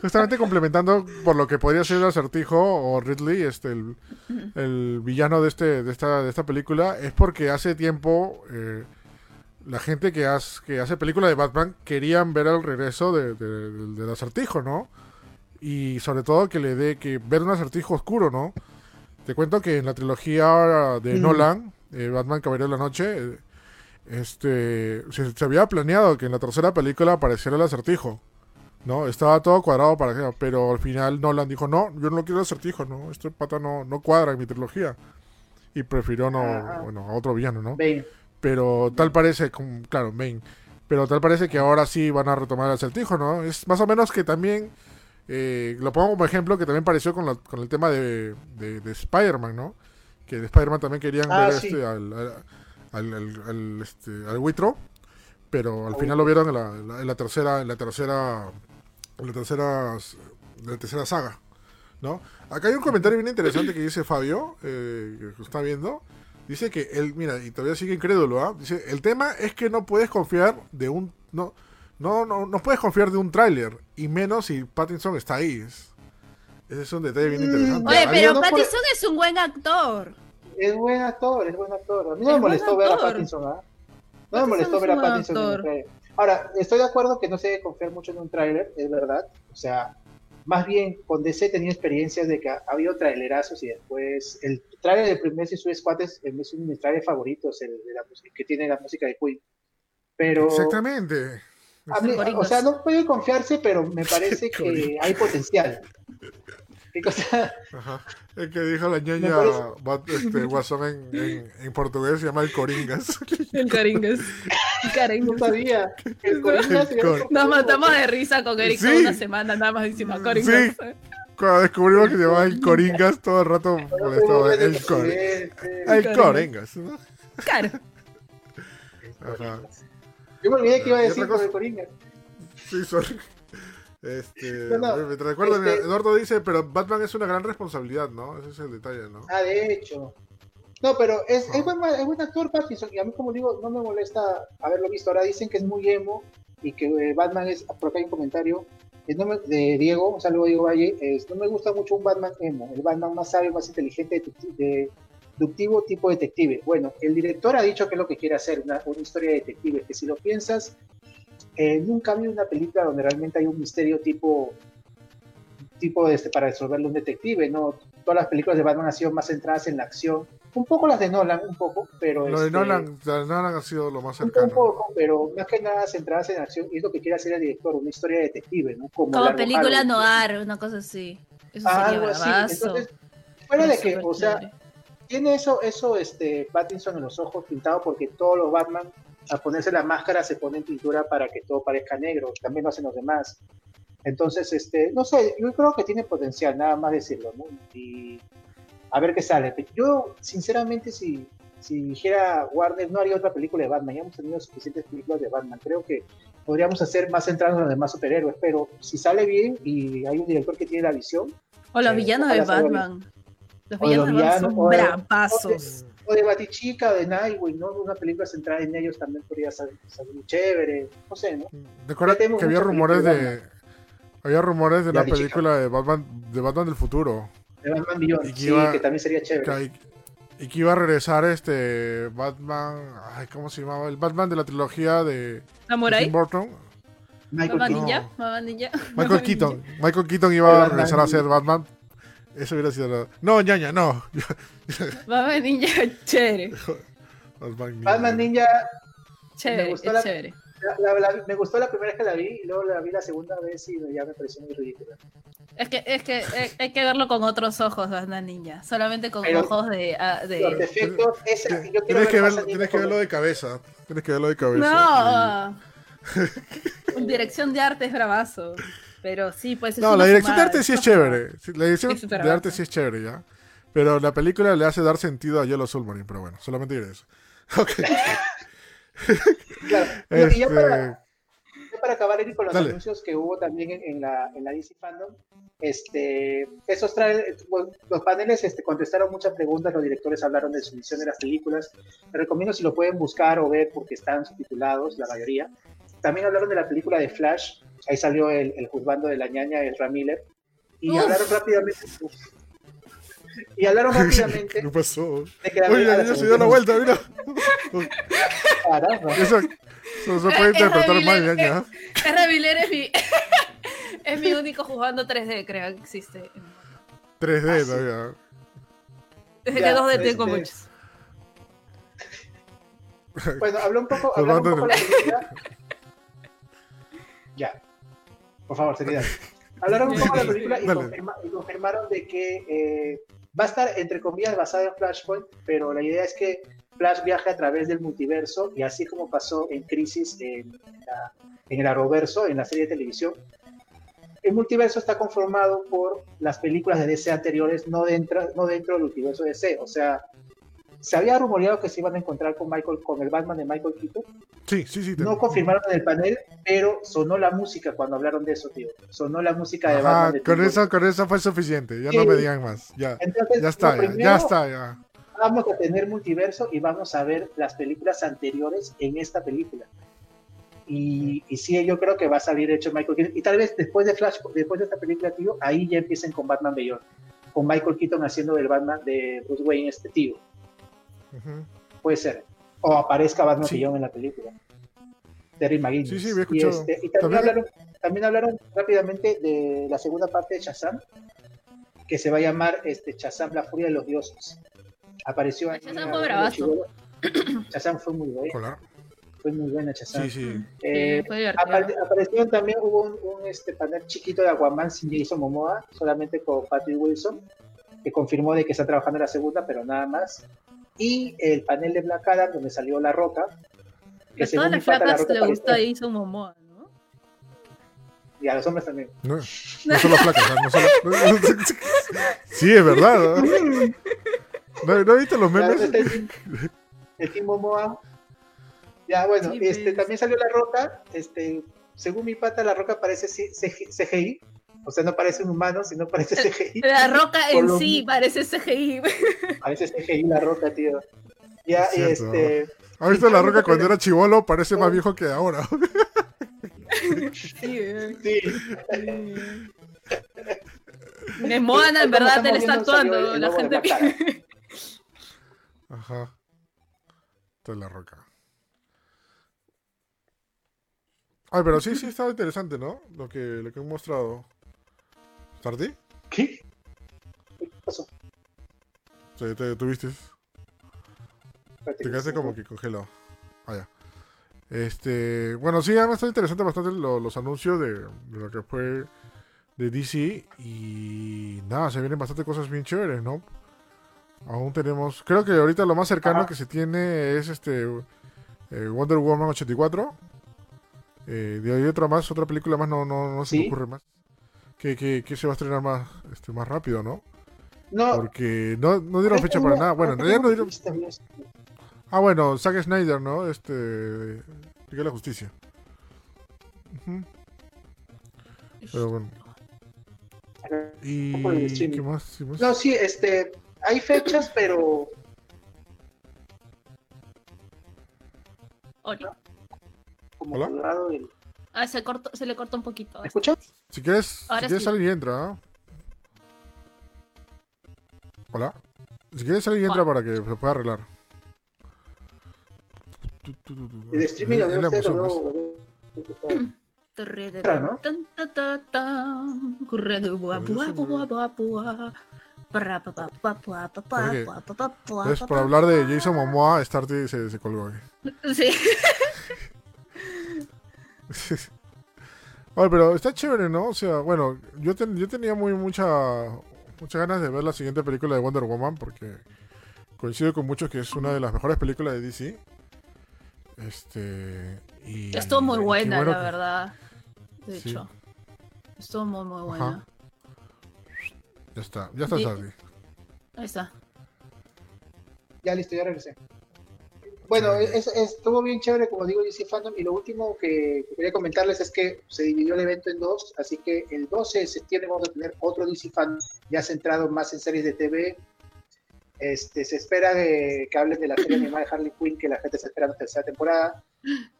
Justamente complementando por lo que podría ser el acertijo o Ridley, este, el, villano de, este, de, esta, de esta película, es porque hace tiempo eh, la gente que, hace, que hace película de Batman querían ver el regreso de, del acertijo, ¿no? Y sobre todo que le dé que ver un acertijo oscuro, ¿no? Te cuento que en la trilogía de Nolan, eh, Batman Caballero de la Noche, eh, este, se había planeado que en la tercera película apareciera el acertijo. ¿no? Estaba todo cuadrado para que, pero al final Nolan dijo, no, yo no quiero acertijo, ¿no? Este pata no, no cuadra en mi trilogía. Y prefirió no, bueno, a otro villano, ¿no? Pero tal parece, claro, Bane. Pero tal parece que ahora sí van a retomar el acertijo, ¿no? Es más o menos que también, eh, lo pongo como ejemplo, que también pareció con, con el tema de, de, Spider-Man, ¿no? Que de Spider-Man también querían ah, ver este, al, al, al, este, al Witro, pero al final lo vieron en la, en la tercera, en la tercera la tercera, la tercera saga, ¿no? Acá hay un comentario bien interesante que dice Fabio, eh, que está viendo. Dice que él, mira, y todavía sigue incrédulo, ¿ah? Dice, el tema es que no puedes confiar de un... No, no, no, no puedes confiar de un tráiler, y menos si Pattinson está ahí. ese es un detalle bien interesante.
Oye, pero Pattinson es un buen actor.
Es buen actor, es buen actor. A mí no me molestó ver a Pattinson, ¿ah? No me molestó ver a Pattinson. Ahora, estoy de acuerdo que no se debe confiar mucho en un tráiler, es verdad. O sea, más bien con DC tenía experiencias de que ha habido trailerazos y después el tráiler de primer y Squad es, es uno de mis trailers favoritos, el de la música, que tiene la música de Queen. Pero,
Exactamente.
O sea, no puede confiarse, pero me <laughs> parece que hay potencial.
Ajá. El que dijo la ñaña este, Guasón en, en, portugués se llama el Coringas. <laughs>
El Coringas. <laughs>
No sabía. El Coringas.
Nos matamos de risa con Eric una semana nada más diciendo Coringas. Sí.
Cuando descubrimos que se llamaba el Coringas, todo el rato molestaba. El, cor el Coringas. ¿no?
Claro.
Ajá. Yo me olvidé que iba a decir con el Coringas.
Sí, sorry. Este, me recuerdo, este Eduardo dice, pero Batman es una gran responsabilidad, ¿no? Ese es el detalle, ¿no?
Ah, de hecho. No, pero es, es, buen, es buen actor Pattinson y a mí como digo, no me molesta haberlo visto. Ahora dicen que es muy emo y que eh, Batman es, por acá hay un comentario, de Diego, un saludo a Diego Valle, no me gusta mucho un Batman emo, el Batman más sabio, más inteligente, de, deductivo tipo detective. Bueno, el director ha dicho que es lo que quiere hacer, una, una historia de detective, que si lo piensas, eh, nunca ha habido una película donde realmente hay un misterio tipo tipo este, para resolverlo un detective, ¿no? Todas las películas de Batman han sido más centradas en la acción, un poco las de Nolan, un poco, pero...
Lo de este, Nolan, Nolan ha sido lo más cercano.
Un poco, pero más que nada centradas en acción, y es lo que quiere hacer el director, una historia de detective, ¿no?
Como, película noir, una cosa así. Eso
ah, algo así, entonces, fuera de que, o sea, tiene eso, eso, este, Pattinson en los ojos pintado porque todos los Batman, al ponerse la máscara, se ponen pintura para que todo parezca negro, también lo hacen los demás. Entonces, este, no sé, yo creo que tiene potencial, nada más decirlo, ¿no? Y a ver qué sale. Yo, sinceramente, si, si dijera Warner, no haría otra película de Batman. Ya hemos tenido suficientes películas de Batman. Creo que podríamos hacer más centrados en los demás superhéroes, pero si sale bien y hay un director que tiene la visión.
O los eh, villanos de Batman. Los villanos, de Batman son bravazos.
O de Batichica o de Nightwing, ¿no? Una película centrada en ellos también podría ser, muy chévere. No sé, ¿no?
Recuerda que había rumores de. Había rumores de la película de Batman, de Batman del futuro.
De Batman Beyond, sí, que también sería chévere.
y que iba a regresar este Batman, ay, ¿cómo se llamaba? El Batman de la trilogía de
Tim
Burton.
Michael.
Michael <laughs> Keaton. Michael Keaton iba a regresar a ser Batman. Eso hubiera sido la... No, ñaña, no. <laughs>
Batman Ninja, chévere.
Batman Ninja.
Chévere, es chévere
me gustó la primera vez que la vi y luego la vi la segunda vez y ya me pareció muy ridícula.
Es que, es que eh, hay que verlo con otros ojos, Banda Ninja. Solamente con ojos de. Ah, de...
Los defectos,
tienes, que verlo, tienes que verlo de cabeza. Tienes que verlo de
cabeza. No. <laughs> dirección de arte es bravazo. <laughs> Pero sí, pues.
no, la dirección de arte sí es chévere. La dirección de arte sí es chévere, ya. Pero la película le hace dar sentido a Yellow Submarine. Pero bueno, solamente diré eso. <laughs> Ok.
claro. Y ya para, para acabar con los anuncios que hubo también en, la, en la DC Fandom, este, esos traen, los paneles este, contestaron muchas preguntas, los directores hablaron de su visión de las películas. Les recomiendo si lo pueden buscar o ver porque están subtitulados, la mayoría. También hablaron de la película de Flash, ahí salió el, el juzgando de la ñaña, el Miller, y hablaron rápidamente. y hablaron <laughs> rápidamente.
¿Qué pasó? Oye, la niña se dio la vuelta, mira. <laughs> Eso, eso se puede interpretar mal,
ya. R. Miller es mi, <laughs> es mi único jugando 3D, creo que existe.
3D ah, todavía.
Desde que 2D tengo muchos.
Bueno, habló un poco, habló un poco la película. Ya. Por favor, seriedad. Hablaron un poco de la película y, confirmaron de que eh, va a estar, entre comillas, basado en Flashpoint, pero la idea es que Flash viaje a través del multiverso y así como pasó en Crisis en, en el Arrowverso, en la serie de televisión, el multiverso está conformado por las películas de DC anteriores, no dentro, no dentro del multiverso de DC. O sea, se había rumoreado que se iban a encontrar con Michael, con el Batman de Michael Keaton.
Sí, sí, sí.
No confirmaron en el panel, pero sonó la música cuando hablaron de eso, tío. Sonó la música de Batman.
con, eso, con eso fue suficiente. Ya no me digan más. Ya, ya está, ya está, ya
vamos a tener multiverso y vamos a ver las películas anteriores en esta película. Y, y sí, yo creo que va a salir hecho Michael Keaton. Y tal vez después de Flash, después de esta película, tío, ahí ya empiecen con Batman Beyond. Con Michael Keaton haciendo del Batman de Bruce Wayne este tío. Puede ser. O aparezca Batman Beyond en la película. Terry McGinnis.
Sí, sí, me he
este, Y, también, Hablaron, también hablaron rápidamente de la segunda parte de Shazam, que se va a llamar este, Shazam, la furia de los dioses apareció
fue bravazo.
Chazam <clears throat> fue muy buena. Fue muy buena Chazam.
Sí, sí.
Eh, apareció también, hubo un, este, panel chiquito de Aquaman sin Jason Momoa, solamente con Patrick Wilson, que confirmó de que está trabajando en la segunda, pero nada más. Y el panel de Black Adam, donde salió La Roca.
Que a todas las flacas le gusta Jason Momoa, ¿no?
Y a los hombres también.
No, no solo flacas, no solo... sí, es verdad. ¿no? ¿No, ¿no viste los memes?
el, Kim Momoa. Ya, bueno, este, también salió La Roca, este, según mi pata, la roca parece CGI. O sea, no parece un humano, sino parece <laughs> CGI.
La roca en sí parece CGI. <laughs>
Parece CGI la roca, tío. Ya, y este.
¿Has visto la roca cuando era chivolo? Parece más viejo que ahora. <laughs>
sí, sí. En Moana, en verdad, él está actuando. La gente.
Ajá. Esta es la roca. Ay, pero sí, sí, estaba interesante, ¿no? Lo que, lo que he mostrado.
¿Qué? ¿Qué pasó?
Sí, te tuviste. Te quedaste como que congelado. Ah, ya. Este, bueno, sí, además está interesante bastante los anuncios de, lo que fue de DC y nada, se vienen bastante cosas bien chéveres, ¿no? Aún tenemos, creo que ahorita lo más cercano que se tiene es este eh, Wonder Woman 84 eh, de ahí otra más, otra película más, no, no, no se me ocurre más. Que, que, que, se va a estrenar más, este, más rápido, ¿no? No. Porque no, no dieron fecha para nada. Bueno, en realidad no dieron. Ah, bueno, Zack Snyder, ¿no? Este. Liga la Justicia. Pero bueno. ¿Y qué más?
No, sí, este. Hay fechas, pero.
Hola.
Hola.
Ah, se, cortó, se le cortó un poquito.
¿Me escuchas?
Si quieres, si quieres salir y entra. Hola. Si quieres salir y entra para que se pueda arreglar.
El streaming lo debe hacer
Es para hablar de Jason Momoa, Starty se, se colgó.
Sí. <laughs> <laughs>
Oye, pero está chévere, ¿no? O sea, bueno, yo, yo tenía muy mucha, muchas ganas de ver la siguiente película de Wonder Woman porque coincido con muchos que es una de las mejores películas de DC. Este. Y,
Estuvo muy buena, la verdad. De hecho. Estuvo muy, muy buena.
Ya está, ya está, Ahí
está.
Ya listo, ya regresé. Bueno, estuvo bien chévere, como digo, DC Fandom. Y lo último que, quería comentarles es que se dividió el evento en dos. Así que el 12 de septiembre vamos a tener otro DC Fandom ya centrado más en series de TV. Este, se espera que hablen de la serie animada de Harley Quinn, que la gente se espera la tercera temporada. <laughs>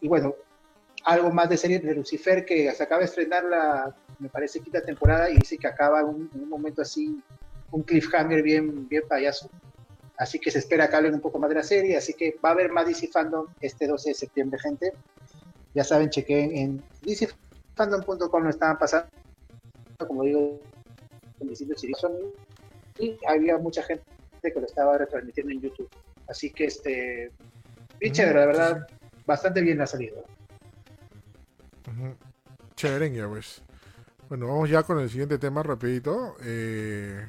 y bueno, algo más de series de Lucifer, que se acaba de estrenar la, me parece, quinta temporada y dice que acaba en un, momento así, un cliffhanger bien, bien payaso. Así que se espera que hablen un poco más de la serie. Así que va a haber más DC Fandom este 12 de septiembre, gente. Ya saben, chequen en dcfandom.com lo estaban pasando, como digo, en distintos y había mucha gente que lo estaba retransmitiendo en YouTube. Así que, este, bien chévere, la verdad, bastante bien ha salido.
Chévere, pues. Bueno, vamos ya con el siguiente tema rapidito. Eh,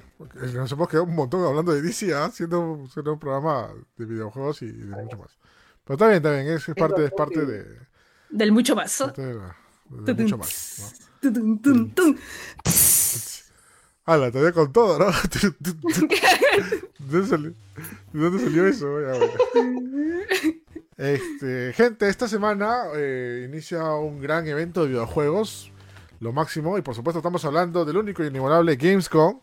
nos hemos quedado un montón hablando de DC, ¿ah? siendo, un programa de videojuegos y de mucho más. Pero está bien, está bien, es, parte, es parte de...
Del mucho más.
de mucho más. Ah, la todavía con todo, ¿no? <laughs> <laughs> ¿De dónde salió, eso? <laughs> Este, gente, esta semana eh, inicia un gran evento de videojuegos lo máximo. Y por supuesto estamos hablando del único y inigualable Gamescom,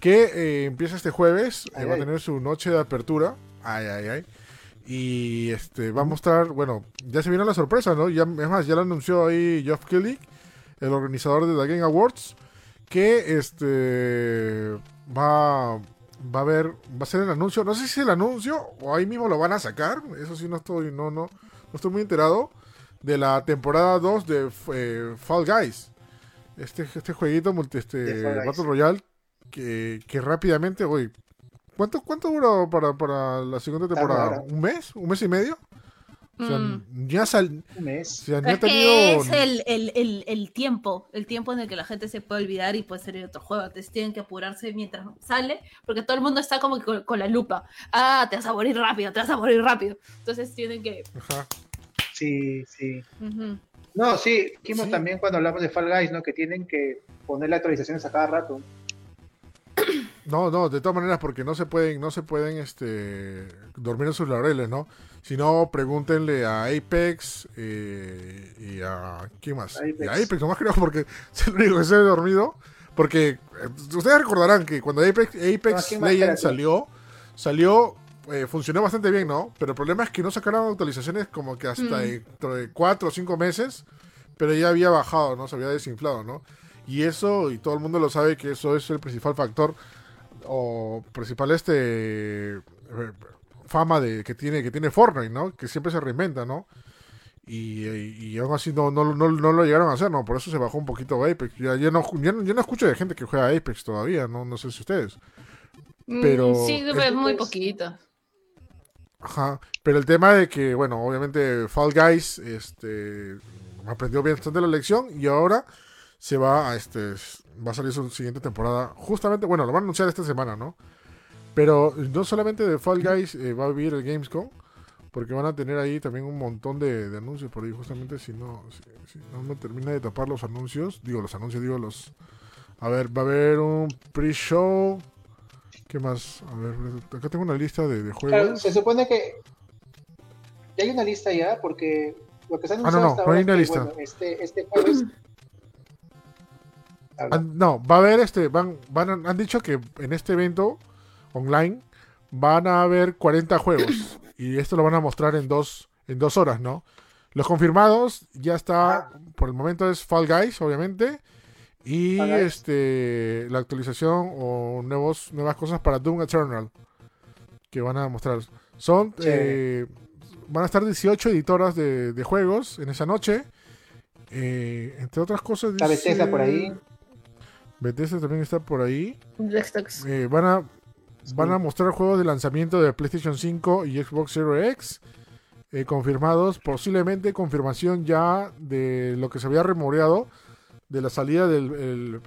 que eh, empieza este jueves, eh, va a tener su noche de apertura. Ay, ay, ay. Y este va a mostrar, bueno, ya se viene la sorpresa, ¿no? Ya, es más, ya lo anunció ahí Geoff Kelly, el organizador de la Game Awards, que este va, va a haber, va a ser el anuncio, no sé si es el anuncio o ahí mismo lo van a sacar, eso sí no estoy, no, no, no estoy muy enterado, de la temporada 2 de eh, Fall Guys este, este jueguito multi, este Battle Royale que, que rápidamente, güey. ¿Cuánto, ¿Cuánto duró para, para la segunda temporada? ¿Un mes? ¿Un mes y medio? O sea, mm. ya sal...
Un mes.
es el, el, el, el, tiempo, el tiempo en el que la gente se puede olvidar y puede salir otro juego. Entonces tienen que apurarse mientras sale, porque todo el mundo está como con, la lupa. Ah, te vas a morir rápido, te vas a morir rápido. Entonces tienen que...
Ajá. Sí, sí. No, sí, dijimos también cuando hablamos de Fall Guys, ¿no? Que tienen que poner las actualizaciones a cada rato. <clears throat>
No, no, de todas maneras, porque no se pueden, no se pueden este, dormir en sus laureles, ¿no? Si no, pregúntenle a Apex eh, y a. ¿Quién más? Apex. a Apex, nomás creo, porque es el único que se ha dormido. Porque eh, ustedes recordarán que cuando Apex, Apex Legends salió, salió, eh, funcionó bastante bien, ¿no? Pero el problema es que no sacaron actualizaciones como que hasta mm. de 4 o 5 meses, pero ya había bajado, ¿no? Se había desinflado, ¿no? Y eso, y todo el mundo lo sabe que eso es el principal factor o principal este fama de que tiene que tiene Fortnite, ¿no? Que siempre se reinventa, ¿no? Y, y, aún así no, no, no, lo llegaron a hacer, ¿no? Por eso se bajó un poquito Apex. Ya, no, no escucho de gente que juega Apex todavía, no, no sé si ustedes.
Mm, pero... Sí, muy poquito.
Ajá, pero el tema de que, bueno, obviamente Fall Guys este, aprendió bastante la lección y ahora se va a este va a salir su siguiente temporada. Justamente, bueno, lo van a anunciar esta semana, ¿no? Pero no solamente de Fall Guys eh, va a vivir el Gamescom, porque van a tener ahí también un montón de, anuncios por ahí, justamente si no, si, no me termina de tapar los anuncios, digo los anuncios, digo los... A ver, va a haber un pre-show. ¿Qué más? A ver, acá tengo una lista de, juegos.
se supone que ya hay una lista ya, porque lo que se ha
anunciado ah, no, no, no hay una lista.
este, este jueves
no, va a haber este, van, van, han dicho que en este evento online van a haber 40 juegos <coughs> y esto lo van a mostrar en dos, en dos horas, ¿no? Los confirmados ya está, ah. por el momento es Fall Guys, obviamente, y este la actualización o nuevos, nuevas cosas para Doom Eternal que van a mostrar. Son, eh, van a estar 18 editoras de, juegos en esa noche. Eh, entre otras cosas.
Dice, por ahí.
Bethesda también está por ahí. Eh, van a van a mostrar juegos de lanzamiento de PlayStation 5 y Xbox Series X eh, confirmados, posiblemente confirmación ya de lo que se había remoreado de la salida del,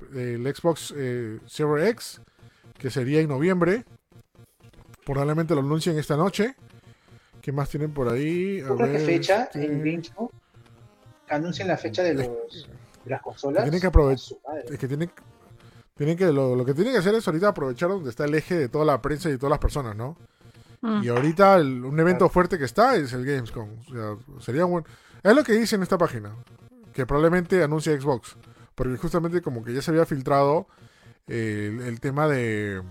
Xbox eh, Series X, que sería en noviembre. Probablemente lo anuncien esta noche. ¿Qué más tienen por ahí?
A ver, fecha este en Anuncien la fecha de, los, de las consolas.
Tienen que aprovechar. Es que tienen, tienen que, lo, que tienen que hacer es ahorita aprovechar donde está el eje de toda la prensa y de todas las personas, ¿no? Mm. Y ahorita un evento fuerte que está es el Gamescom. O sea, sería bueno. Es lo que dice en esta página. Que probablemente anuncie Xbox. Porque justamente como que ya se había filtrado eh, el, tema de.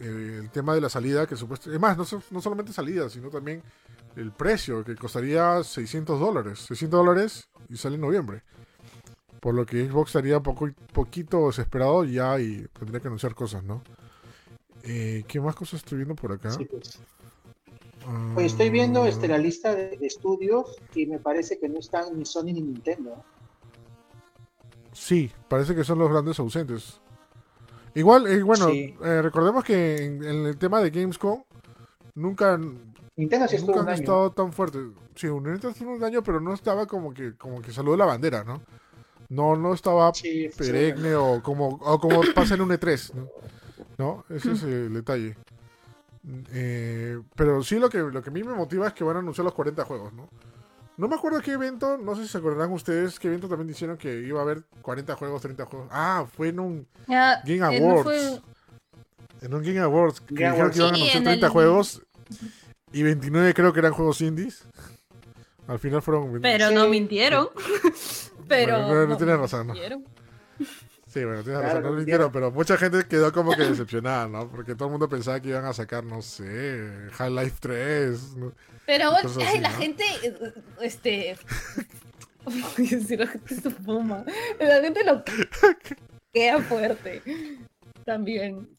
el tema de la salida, que supuestamente. Es más, no, no solamente salida, sino también el precio, que costaría 600 dólares. 600 dólares y sale en noviembre. Por lo que Xbox estaría poco, poquito desesperado ya y tendría que anunciar cosas, ¿no? Eh, ¿Qué más cosas estoy viendo por acá? Sí, pues.
estoy viendo este, la lista de, estudios y me parece que no están ni Sony ni Nintendo.
Sí, parece que son los grandes ausentes. Igual, eh, bueno, eh, recordemos que en, el tema de Gamescom nunca,
Nintendo sí nunca han
estado tan fuerte. Sí, Nintendo estuvo un año, pero no estaba como que como que saludó la bandera, ¿no? No, no estaba peregne o como, o como pasa en un E3, ¿no? Ese es el detalle. Eh, pero sí lo que, lo que a mí me motiva es que van a anunciar los 40 juegos, ¿no? No me acuerdo qué evento, no sé si se acordarán ustedes, qué evento también dijeron que iba a haber 40 juegos, 30 juegos. Ah, fue en un Game Awards. En un Game Awards, que dijeron que iban a anunciar 30 juegos y 29 creo que eran juegos indies. Al final fueron...
Pero no mintieron. <laughs> Pero.
no, tienes razón, ¿no? Sí, bueno, tienes razón, no lo mintieron, pero mucha gente quedó como que decepcionada, ¿no? Porque todo el mundo pensaba que iban a sacar, no sé, High Life 3.
Pero ay, la gente, este. si la gente se fuma. La gente lo queda fuerte. También.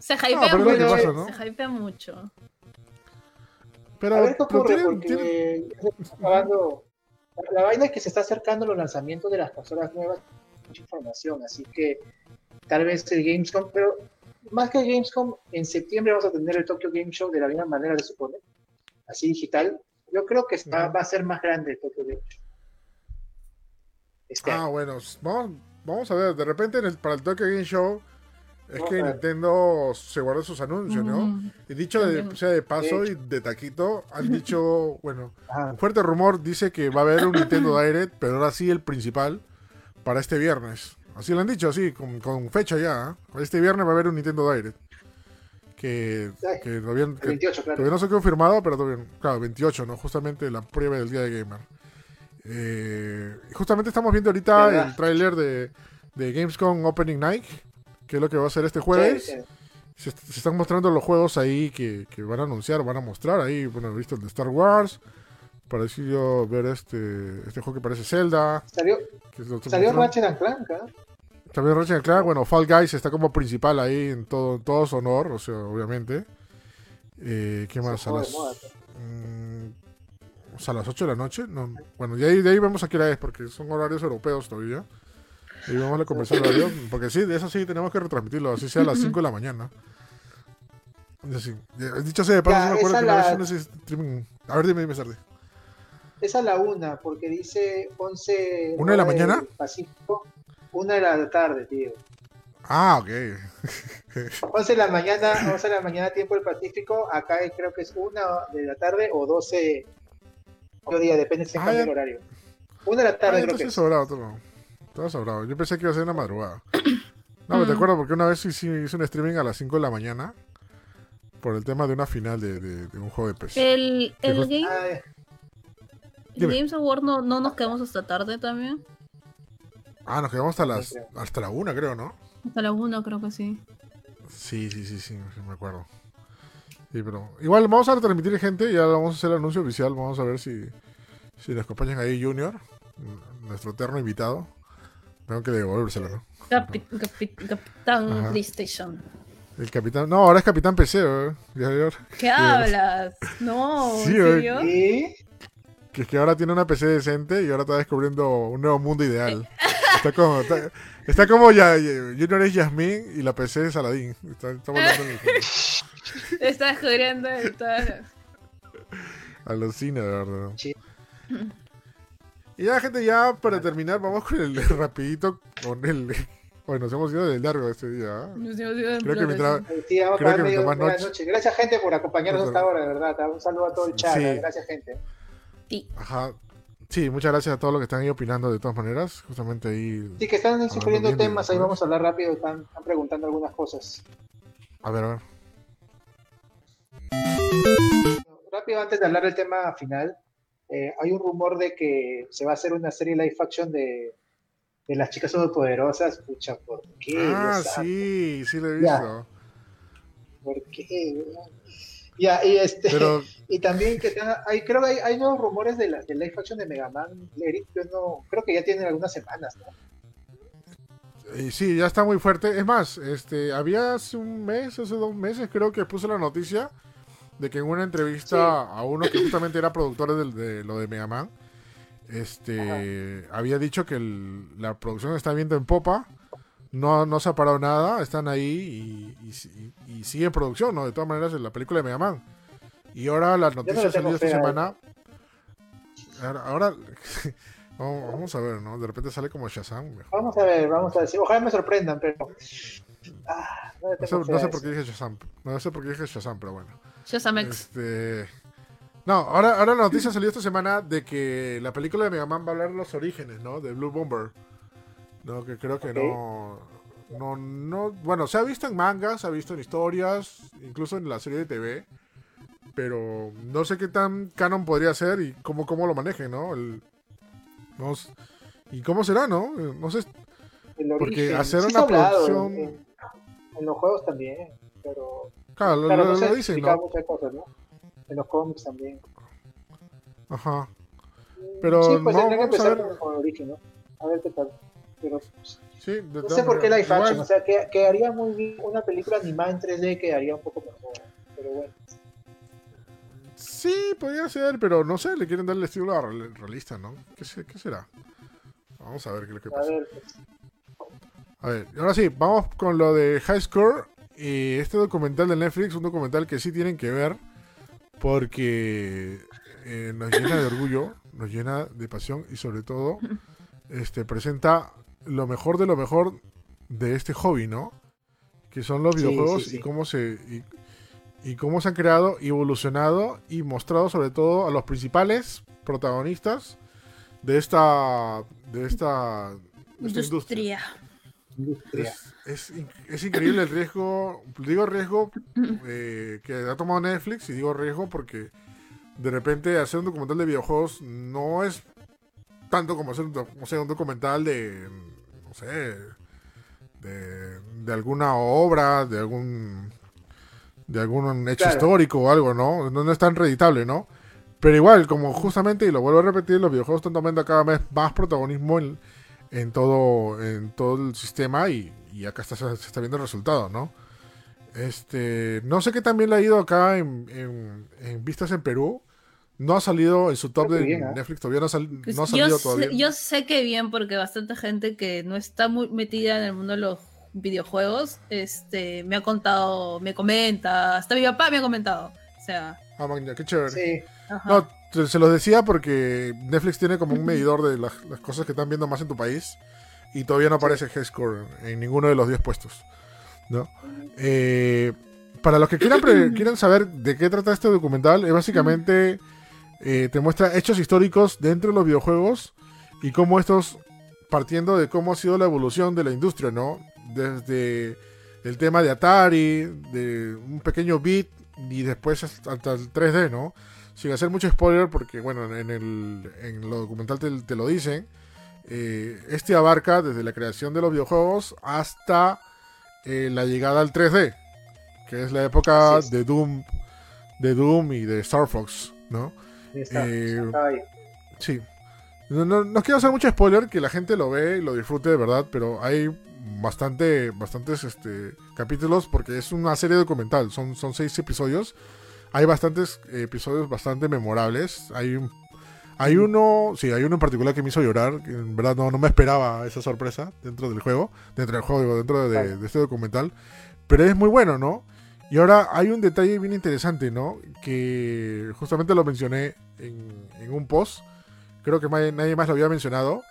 Se hypea mucho. Se hypea mucho.
Pero, a ver qué ocurre, porque la vaina es que se está acercando los lanzamientos de las consolas nuevas, mucha información, así que tal vez el Gamescom, pero más que el Gamescom, en septiembre vamos a tener el Tokyo Game Show de la misma manera, se supone, así digital. Yo creo que va, a ser más grande el Tokyo Game Show.
Este ah, bueno, vamos, a ver, de repente para el Tokyo Game Show es que Nintendo se guarda sus anuncios, ¿no? Y dicho de, sea de paso y de taquito, han dicho, <laughs> bueno, un fuerte rumor dice que va a haber un Nintendo <coughs> Direct, pero ahora sí el principal, para este viernes. Así lo han dicho, así, con, fecha ya. ¿eh? Este viernes va a haber un Nintendo Direct. Que, que, todavía, no se ha confirmado, pero todavía, claro, 28, ¿no? Justamente la prueba del día de Gamer. Eh, justamente estamos viendo ahorita el tráiler de, de Gamescom Opening Night, que es lo que va a ser este jueves. Se, están mostrando los juegos ahí que, que, van a anunciar, van a mostrar ahí. Bueno, he visto el de Star Wars. Parecido ver este, este juego que parece Zelda.
Salió, salió Ratchet Clank, ¿eh?
También Ratchet Clank, bueno, Fall Guys está como principal ahí en todo, todo su honor, o sea, obviamente. Eh, ¿Qué más? A las, mm, a las 8 de la noche. No, bueno, de ahí, de ahí vemos a qué hora es, porque son horarios europeos todavía. Y vamos a conversar horario, porque sí, de eso sí tenemos que retransmitirlo, así sea a las <laughs> 5 de la mañana. Así, dicho sea de paso, no me acuerdo que la... una vez A ver, dime, dime, Sardi.
Es a la una, porque dice 11.
¿Una de la mañana?
Pacífico. Una de la tarde, tío.
Ah, ok. <laughs>
11 de la mañana, 11 de la mañana, tiempo del Pacífico. Acá creo que es una de la tarde o 12. Otro día, depende si cambia el horario. Una de la tarde, ah, creo que es.
sobrado, todo. Todo sobrado. Yo pensé que iba a ser una madrugada. <clears throat> No, me te acuerdo porque una vez hice, hice un streaming a las 5 de la mañana por el tema de una final de, de, un juego de PC.
El, el game. Ah, Games Award no, no nos quedamos hasta tarde también.
Ah, nos quedamos hasta las hasta la una, creo, ¿no?
Hasta la una, creo que sí.
Sí, sí, sí, sí, me acuerdo. Sí, pero igual vamos a transmitir gente, ya vamos a hacer el anuncio oficial, vamos a ver si, si nos acompañan ahí Junior, nuestro eterno invitado. Tengo que devolvérselo, ¿no?
capitán PlayStation.
El capitán. No, ahora es capitán PC, ¿eh?
¿Qué hablas? No, ¿en serio?
Que es que ahora tiene una PC decente y ahora está descubriendo un nuevo mundo ideal. Está como, está, como ya, Junior es Yasmin y la PC es Aladdin. Está, está, <laughs>
está descubriendo está...
Alucina, de verdad. Y ya, gente, ya para terminar, vamos con el <laughs> rapidito, con el... Bueno, nos hemos ido del largo este día. ¿eh? Nos hemos ido creo que mientras,
sí, creo que medio, noche. noche. Gracias, gente, por acompañarnos hasta ahora, de verdad. Un saludo a todo el chat. Gracias, gente.
Ajá. Sí, muchas gracias a todos los que están ahí opinando de todas maneras. Justamente ahí.
Sí, que están sugiriendo temas. Ahí vamos a hablar rápido. Están, preguntando algunas cosas.
A ver, a ver.
Rápido, antes de hablar del tema final, eh, hay un rumor de que se va a hacer una serie live action de, de las chicas superpoderosas. Pucha, ¿por qué?
Ah, sí, sí lo he visto.
¿Por qué? Ya, y este. <laughs> Y también que hay, creo que hay, nuevos rumores de la, de live action de Mega Man, Eric, no, creo que ya tienen algunas semanas, ¿no?
Y sí, ya está muy fuerte. Es más, este, había hace un mes, hace dos meses, creo que puse la noticia de que en una entrevista a uno que justamente era productor de, lo de Mega Man, este, había dicho que la producción está viendo en popa, no, no se ha parado nada, están ahí y, y, sigue en producción, ¿no? De todas maneras, en la película de Mega Man. Y ahora las noticias salido esta semana. Ahora, <laughs> vamos a ver, ¿no? De repente sale como Shazam.
Vamos a ver, vamos a ver. Ojalá me sorprendan, pero.
Ah, no, sé, por qué dije Shazam. No sé por qué dije Shazam, pero bueno.
Shazam
Este. No, ahora, ahora la noticia salió esta semana de que la película de Mega Man va a hablar de los orígenes, ¿no? De Blue Bomber. No, que creo que no. No, no. Bueno, se ha visto en mangas, se ha visto en historias, incluso en la serie de TV pero no sé qué tan canon podría ser y cómo, cómo lo maneje, ¿no? El, y cómo será, ¿no? No sé. Porque hacer una producción.
En, los juegos también, pero.
Claro, lo, claro, no lo, dicen, ¿no?
muchas cosas, ¿no? En los cómics también.
Ajá.
Mm, pero sí, pues no, tendría que empezar a con el origen, ¿no? A ver qué tal. Pero, pues,
sí,
no sé por qué live action, o sea, que, quedaría muy bien una película animada en 3D quedaría un poco mejor, pero bueno.
Sí, podría ser, pero no sé, le quieren dar el estilo realista, ¿no? ¿Qué, será? Vamos a ver qué es lo que pasa. A ver, ahora sí, vamos con lo de High Score. Y este documental de Netflix, un documental que sí tienen que ver, porque eh, nos llena de orgullo, nos llena de pasión y sobre todo este presenta lo mejor de lo mejor de este hobby, ¿no? Que son los videojuegos y cómo se y cómo se han creado evolucionado y mostrado sobre todo a los principales protagonistas de esta de esta,
industria.
es, es, increíble el riesgo, digo riesgo eh, que ha tomado Netflix y digo riesgo porque de repente hacer un documental de videojuegos no es tanto como hacer un, un documental de, sé, de, de, alguna obra, de algún de algún hecho histórico o algo, ¿no? ¿no? es tan reeditable, ¿no? Pero igual, como justamente, y lo vuelvo a repetir, los videojuegos están tomando cada vez más protagonismo en, en todo, en todo el sistema y, acá está, se está viendo el resultado, ¿no? Este, no sé qué también le ha ido acá en, en, vistas en Perú. No ha salido en su top de ¿eh? Netflix, todavía no, ha, pues salido
yo
todavía.
Sé, yo sé que bien, porque bastante gente que no está muy metida en el mundo de los videojuegos, este, me ha contado, me comenta, hasta mi papá me ha comentado. O sea.
Ah, qué chévere. Sí. No, se los decía porque Netflix tiene como un medidor de las, cosas que están viendo más en tu país y todavía no aparece G-Score en ninguno de los 10 puestos. ¿no? Eh, para los que quieran, <clears throat> quieran saber de qué trata este documental, es básicamente eh, te muestra hechos históricos dentro de los videojuegos y cómo estos, partiendo de cómo ha sido la evolución de la industria, ¿no? Desde el tema de Atari, de un pequeño bit y después hasta el 3D, ¿no? sin hacer mucho spoiler, porque bueno, en, el, en lo documental te, lo dicen, eh, este abarca desde la creación de los videojuegos hasta eh, la llegada al 3D, que es la época de Doom, de Doom y de Star Fox, ¿no? Eh, sí. No, no, quiero hacer mucho spoiler, que la gente lo ve y lo disfrute de verdad, pero hay bastante, bastantes este, capítulos porque es una serie documental, son, son seis episodios hay bastantes episodios bastante memorables. Hay hay uno, sí, hay uno en particular que me hizo llorar. Que en verdad no, no me esperaba esa sorpresa dentro del juego, dentro del juego, dentro de, este documental. Pero es muy bueno, ¿no? Y ahora hay un detalle bien interesante, ¿no? Que justamente lo mencioné en, un post. Creo que nadie más lo había mencionado.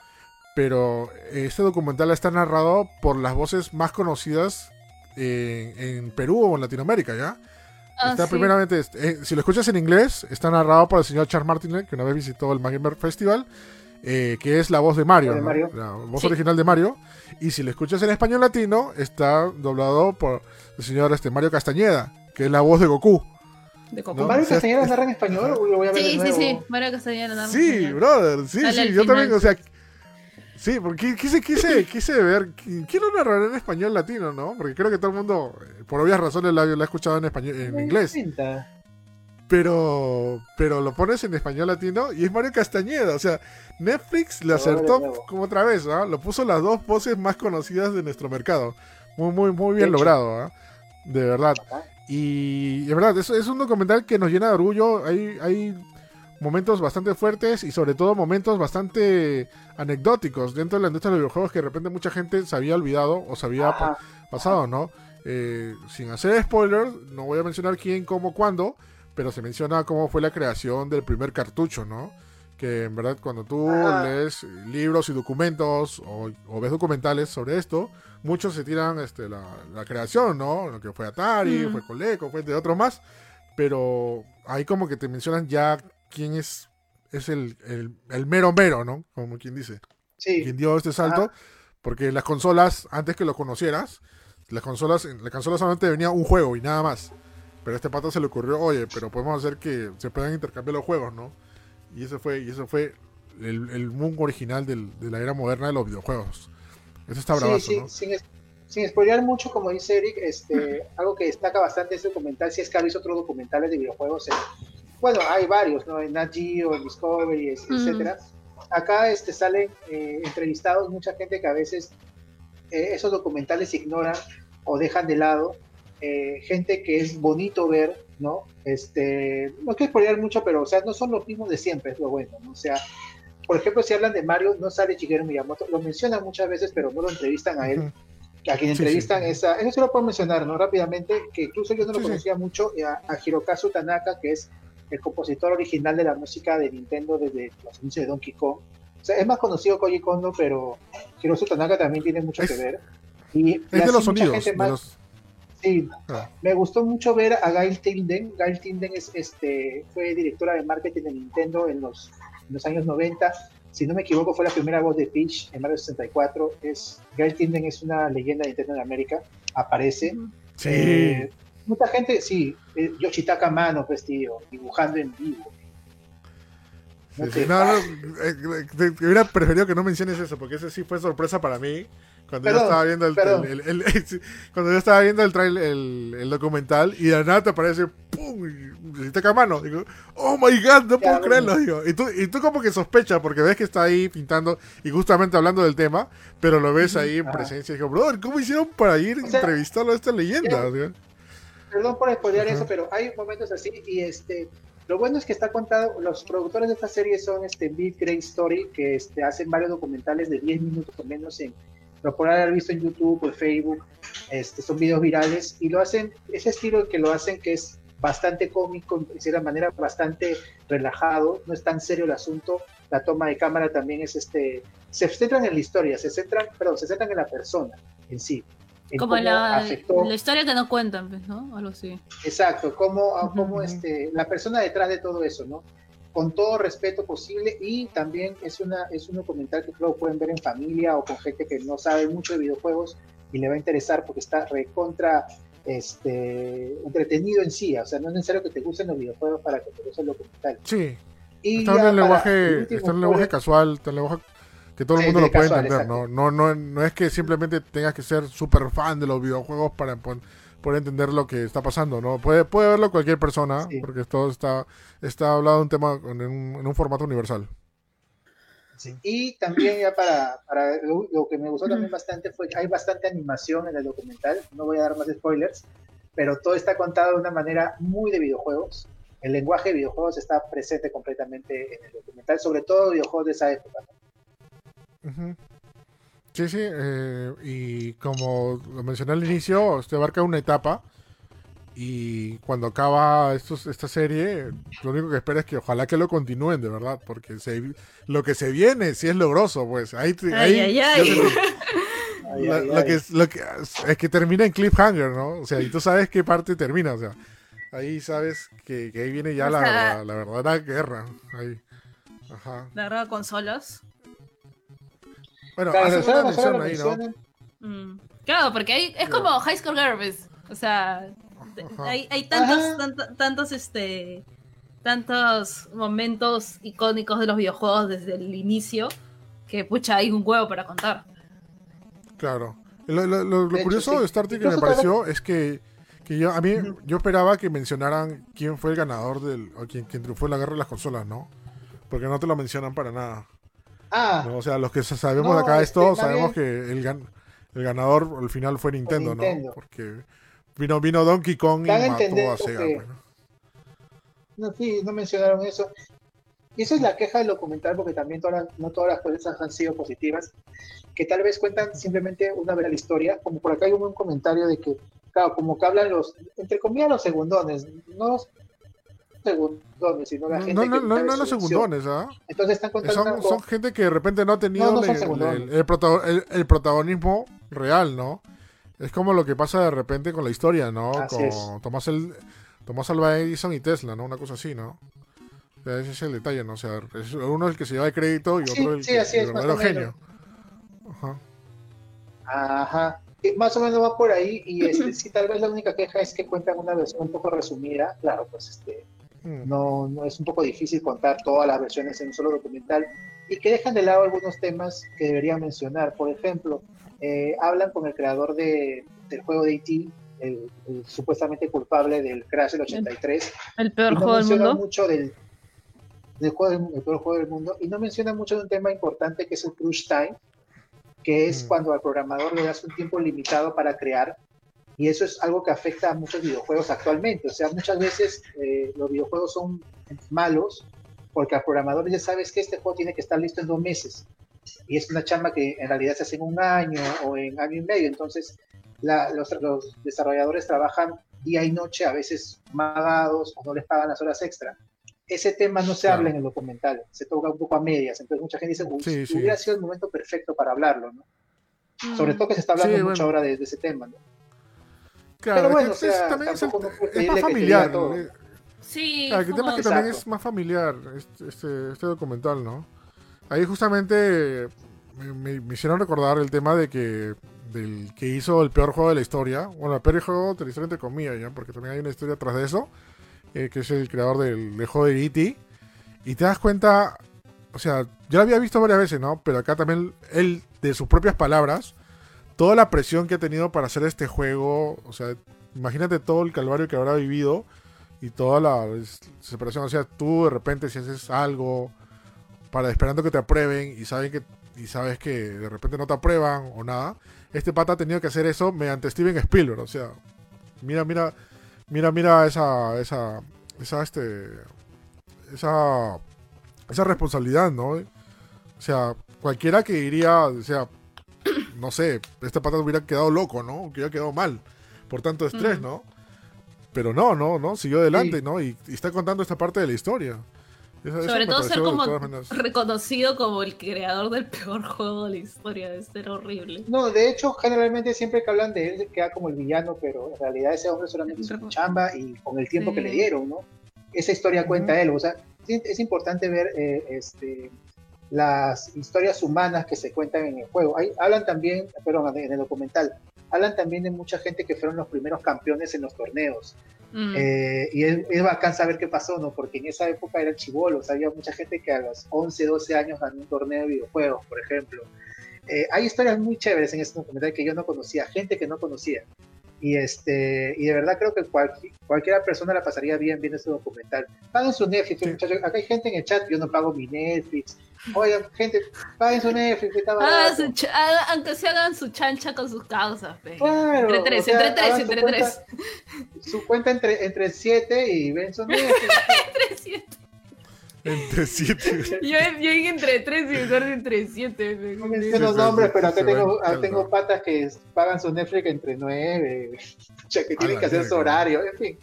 Pero este documental está narrado por las voces más conocidas en, en Perú o en Latinoamérica, ¿ya? Ah, está primeramente, eh, si lo escuchas en inglés, está narrado por el señor Charles Martinet, que una vez visitó el Gamer Festival, eh, que es la voz de Mario, la voz original de Mario. Y si lo escuchas en español latino, está doblado por el señor este, Mario Castañeda, que es la voz de Goku.
¿De Goku? ¿Mario Castañeda narra en español o lo voy a ver Sí,
sí, sí, Mario Castañeda narra
Sí, brother, sí, sí, yo también, o sea, Sí, porque quise, quise, quise ver. Quiero narrar en español latino, ¿no? Porque creo que todo el mundo, eh, por obvias razones, la, ha escuchado en español, en inglés. Pero, pero lo pones en español latino y es Mario Castañeda. O sea, Netflix le acertó como otra vez, ¿no? Lo puso las dos voces más conocidas de nuestro mercado. Muy, muy, muy bien logrado, ¿ah? De verdad. Y de verdad, es, es un documental que nos llena de orgullo. Hay, hay momentos bastante fuertes y sobre todo momentos bastante anecdóticos dentro de la industria de los videojuegos que de repente mucha gente se había olvidado o se había pasado, ¿no? Eh, sin hacer spoilers, no voy a mencionar quién, cómo, cuándo, pero se menciona cómo fue la creación del primer cartucho, ¿no? Que en verdad cuando tú lees libros y documentos o, ves documentales sobre esto, muchos se tiran este, la, creación, ¿no? Lo que fue Atari, fue Coleco, fue de otros más, pero ahí como que te mencionan ya quién es, es el, el, mero mero, ¿no? Como quien dice. Sí. Quien dio este salto. Porque las consolas, antes que lo conocieras, las consolas, en la consola solamente venía un juego y nada más. Pero a este pato se le ocurrió, oye, pero podemos hacer que se puedan intercambiar los juegos, ¿no? Y eso fue, y eso fue el, el mundo original del, de la era moderna de los videojuegos. Eso está bravazo, sí, ¿no?
Sin, sin spoilear mucho, como dice Eric, este, <laughs> algo que destaca bastante este documental, si es que ha visto otros documentales de videojuegos, bueno, hay varios, ¿no? En Nat Geo, en Discovery, etcétera. Acá este, salen eh, entrevistados mucha gente que a veces eh, esos documentales ignoran o dejan de lado. Eh, gente que es bonito ver, ¿no? Este, no quiero spoiler mucho, pero, o sea, no son los mismos de siempre, es lo bueno, ¿no? O sea, por ejemplo, si hablan de Mario, no sale Shigeru Miyamoto, lo mencionan muchas veces, pero no lo entrevistan a él. A quien entrevistan esa, eso sí lo puedo mencionar, ¿no? Rápidamente, que incluso yo no lo conocía mucho, a, a Hirokazu Tanaka, que es el compositor original de la música de Nintendo desde los inicios de Donkey Kong. O sea, es más conocido Koji Kondo, pero Hiroshi Tanaka también tiene mucho que ver.
Y, es de los sonidos.
Sí, ah. me gustó mucho ver a Gail Tilden. Gail Tilden es, este, fue directora de marketing de Nintendo en los, en los años 90. si no me equivoco, fue la primera voz de Peach en Mario 64. Es, Gail Tinden es una leyenda de Nintendo de América, aparece.
Sí. Eh,
mucha gente, sí, eh, Yoshitaka Mano, pues, tío, dibujando en vivo.
No, no, eh, hubiera preferido que no menciones eso, porque ese sí fue sorpresa para mí. <laughs> Cuando yo estaba viendo el, cuando yo estaba viendo el, trail, el, documental y de nada te aparece ¡pum! y mano. Digo, oh my god, no puedo creerlo, digo. Y tú, y tú como que sospechas porque ves que está ahí pintando y justamente hablando del tema, pero lo ves ahí en presencia y digo, brother, ¿cómo hicieron para ir a entrevistarlo a esta leyenda?
Perdón por spoilear eso, pero hay momentos así y este lo bueno es que está contado, los productores de esta serie son este Beat Great Story, que este, hacen varios documentales de 10 minutos o menos en, lo pueden haber visto en YouTube o en Facebook, este, son videos virales y lo hacen, ese estilo que lo hacen que es bastante cómico, de cierta manera bastante relajado, no es tan serio el asunto, la toma de cámara también es este, se centran en la historia, se centran, perdón, se centran en la persona en sí.
Como la, la, historia que no cuentan, pues, ¿no? Algo así.
Exacto, como, como este, la persona detrás de todo eso, ¿no? Con todo respeto posible y también es, una, es un documental que creo pueden ver en familia o con gente que no sabe mucho de videojuegos y le va a interesar porque está recontra este, entretenido en sí, o sea, no es necesario que te gusten los videojuegos para que te guste el documental.
Sí. Y está en el lenguaje, está en el lenguaje casual, está en el lenguaje que todo el mundo lo puede entender, ¿no? No, no, no es que simplemente tengas que ser súper fan de los videojuegos para poder entender lo que está pasando, ¿no? Puede, puede verlo cualquier persona, porque todo está, está hablado de un tema en un, formato universal.
Y también ya para, para lo, que me gustó también bastante fue que hay bastante animación en el documental, no voy a dar más spoilers, pero todo está contado de una manera muy de videojuegos. El lenguaje de videojuegos está presente completamente en el documental, sobre todo videojuegos de esa época.
Sí, sí, eh, y como lo mencioné al inicio, usted abarca una etapa y cuando acaba esta serie, lo único que espera es que ojalá que lo continúen de verdad, porque lo que se viene, si es logroso, pues ahí... ahí, <laughs> lo, que, es que termina en cliffhanger, ¿no? O sea, y tú sabes qué parte termina, o sea, ahí sabes que, ahí viene ya la, la, verdadera guerra. Ahí.
Ajá. La guerra consolas.
Bueno, claro, ahí, ¿no?
Mm. Claro, porque hay, es como High School Girls, o sea, hay, hay, tantos, tantos, este, tantos momentos icónicos de los videojuegos desde el inicio que, pucha, hay un huevo para contar.
Claro. Lo, curioso de Star Trek que me pareció es que, que yo, a mí, yo esperaba que mencionaran quién fue el ganador del, o quién, quién triunfó en la guerra de las consolas, ¿no? Porque no te lo mencionan para nada. Ah. O sea, los que sabemos de acá esto, sabemos que el, el ganador al final fue Nintendo, ¿no? Porque vino, vino Donkey Kong y mató a Sega. Pues,
¿no? sí, no mencionaron eso. Y esa es la queja del documental, porque también todas no todas las cosas han sido positivas, que tal vez cuentan simplemente una vez la historia, como por acá hay un, comentario de que, claro, como que hablan los, entre comillas, los segundones, no segundones, sino la gente no, no,
no, no los segundones, ¿ah?
Entonces están contando.
Son, gente que de repente no ha tenido el, el, protagonismo real, ¿no? Es como lo que pasa de repente con la historia, ¿no? con Tomás, el, Tomás Alva Edison y Tesla, ¿no? Una cosa así, ¿no? ese es el detalle, ¿no? O sea, uno es el que se lleva el crédito y otro el, verdadero genio.
Ajá. Ajá. más o menos va por ahí y este, sí, tal vez la única queja es que cuentan una versión un poco resumida. Claro, pues este. No, no es un poco difícil contar todas las versiones en un solo documental y que dejan de lado algunos temas que debería mencionar. Por ejemplo, eh, hablan con el creador de, del juego de E.T., el, supuestamente culpable del crash del 83.
El peor juego del mundo.
mucho del, del juego, el peor juego del mundo y no menciona mucho de un tema importante que es el crush time, que es mm. cuando al programador le das un tiempo limitado para crear y eso es algo que afecta a muchos videojuegos actualmente. O sea, muchas veces eh, los videojuegos son malos porque al programador ya sabes que este juego tiene que estar listo en dos meses. Y es una chamba que en realidad se hace en un año o en año y medio. Entonces, los, desarrolladores trabajan día y noche, a veces magados o no les pagan las horas extra. Ese tema no se habla en el documental, se toca un poco a medias. Entonces, mucha gente dice, hubiera sido el momento perfecto para hablarlo, ¿no? Sobre mm. todo que se está hablando mucho ahora de, de ese tema, ¿no?
Claro, bueno, es, también es, más familiar.
Sí,
claro, el tema es que también es más familiar este, este, este, documental, ¿no? ahí justamente me, hicieron recordar el tema de que del que hizo el peor juego de la historia. Bueno, el peor juego de la historia entre comillas, ¿ya? porque también hay una historia tras de eso, eh, que es el creador del, juego de E.T. Y te das cuenta, o sea, yo lo había visto varias veces, ¿no? Pero acá también él, de sus propias palabras, toda la presión que ha tenido para hacer este juego, o sea, imagínate todo el calvario que habrá vivido y toda la separación. O sea, tú de repente si haces algo para esperando que te aprueben y saben que y sabes que de repente no te aprueban o nada, este pata ha tenido que hacer eso mediante Steven Spielberg. O sea, mira, mira, mira, mira esa, esa, esa, este, esa, esa responsabilidad, ¿no? O sea, cualquiera que iría, o sea, no sé, este pata hubiera quedado loco, ¿no? Que hubiera quedado mal por tanto estrés, ¿no? Pero no, no, no, siguió adelante, ¿no? Y, está contando esta parte de la historia.
Sobre todo ser como reconocido como el creador del peor juego de la historia, de ser horrible.
No, de hecho, generalmente siempre que hablan de él queda como el villano, pero en realidad ese hombre solamente hizo su chamba y con el tiempo que le dieron, ¿no? Esa historia cuenta él, o sea, es importante ver eh, este, las historias humanas que se cuentan en el juego. Hay, hablan también, perdón, en el documental, hablan también de mucha gente que fueron los primeros campeones en los torneos. Mm. Eh, y es, bacán saber qué pasó, ¿no? Porque en esa época eran chivolos, había mucha gente que a los 11, 12 años ganó un torneo de videojuegos, por ejemplo. Eh, hay historias muy chéveres en este documental que yo no conocía, gente que no conocía. Y, este, y de verdad creo que cualquier, cualquier persona la pasaría bien viendo este documental. Paguen su Netflix, muchachos. Acá hay gente en el chat, yo no pago mi Netflix. Oigan, gente, paguen su Netflix.
aunque se hagan su chancha con sus causas. Claro, entre tres, entre tres, entre tres.
Su cuenta entre, entre siete y ven su <laughs> Netflix. entre
siete. Entre 7.
yo, yo dije entre 3 y mejor entre 7.
No menciono nombres, pero acá tengo, tengo patas que pagan su Netflix entre 9. O sea, que tienen que hacer su horario, en fin.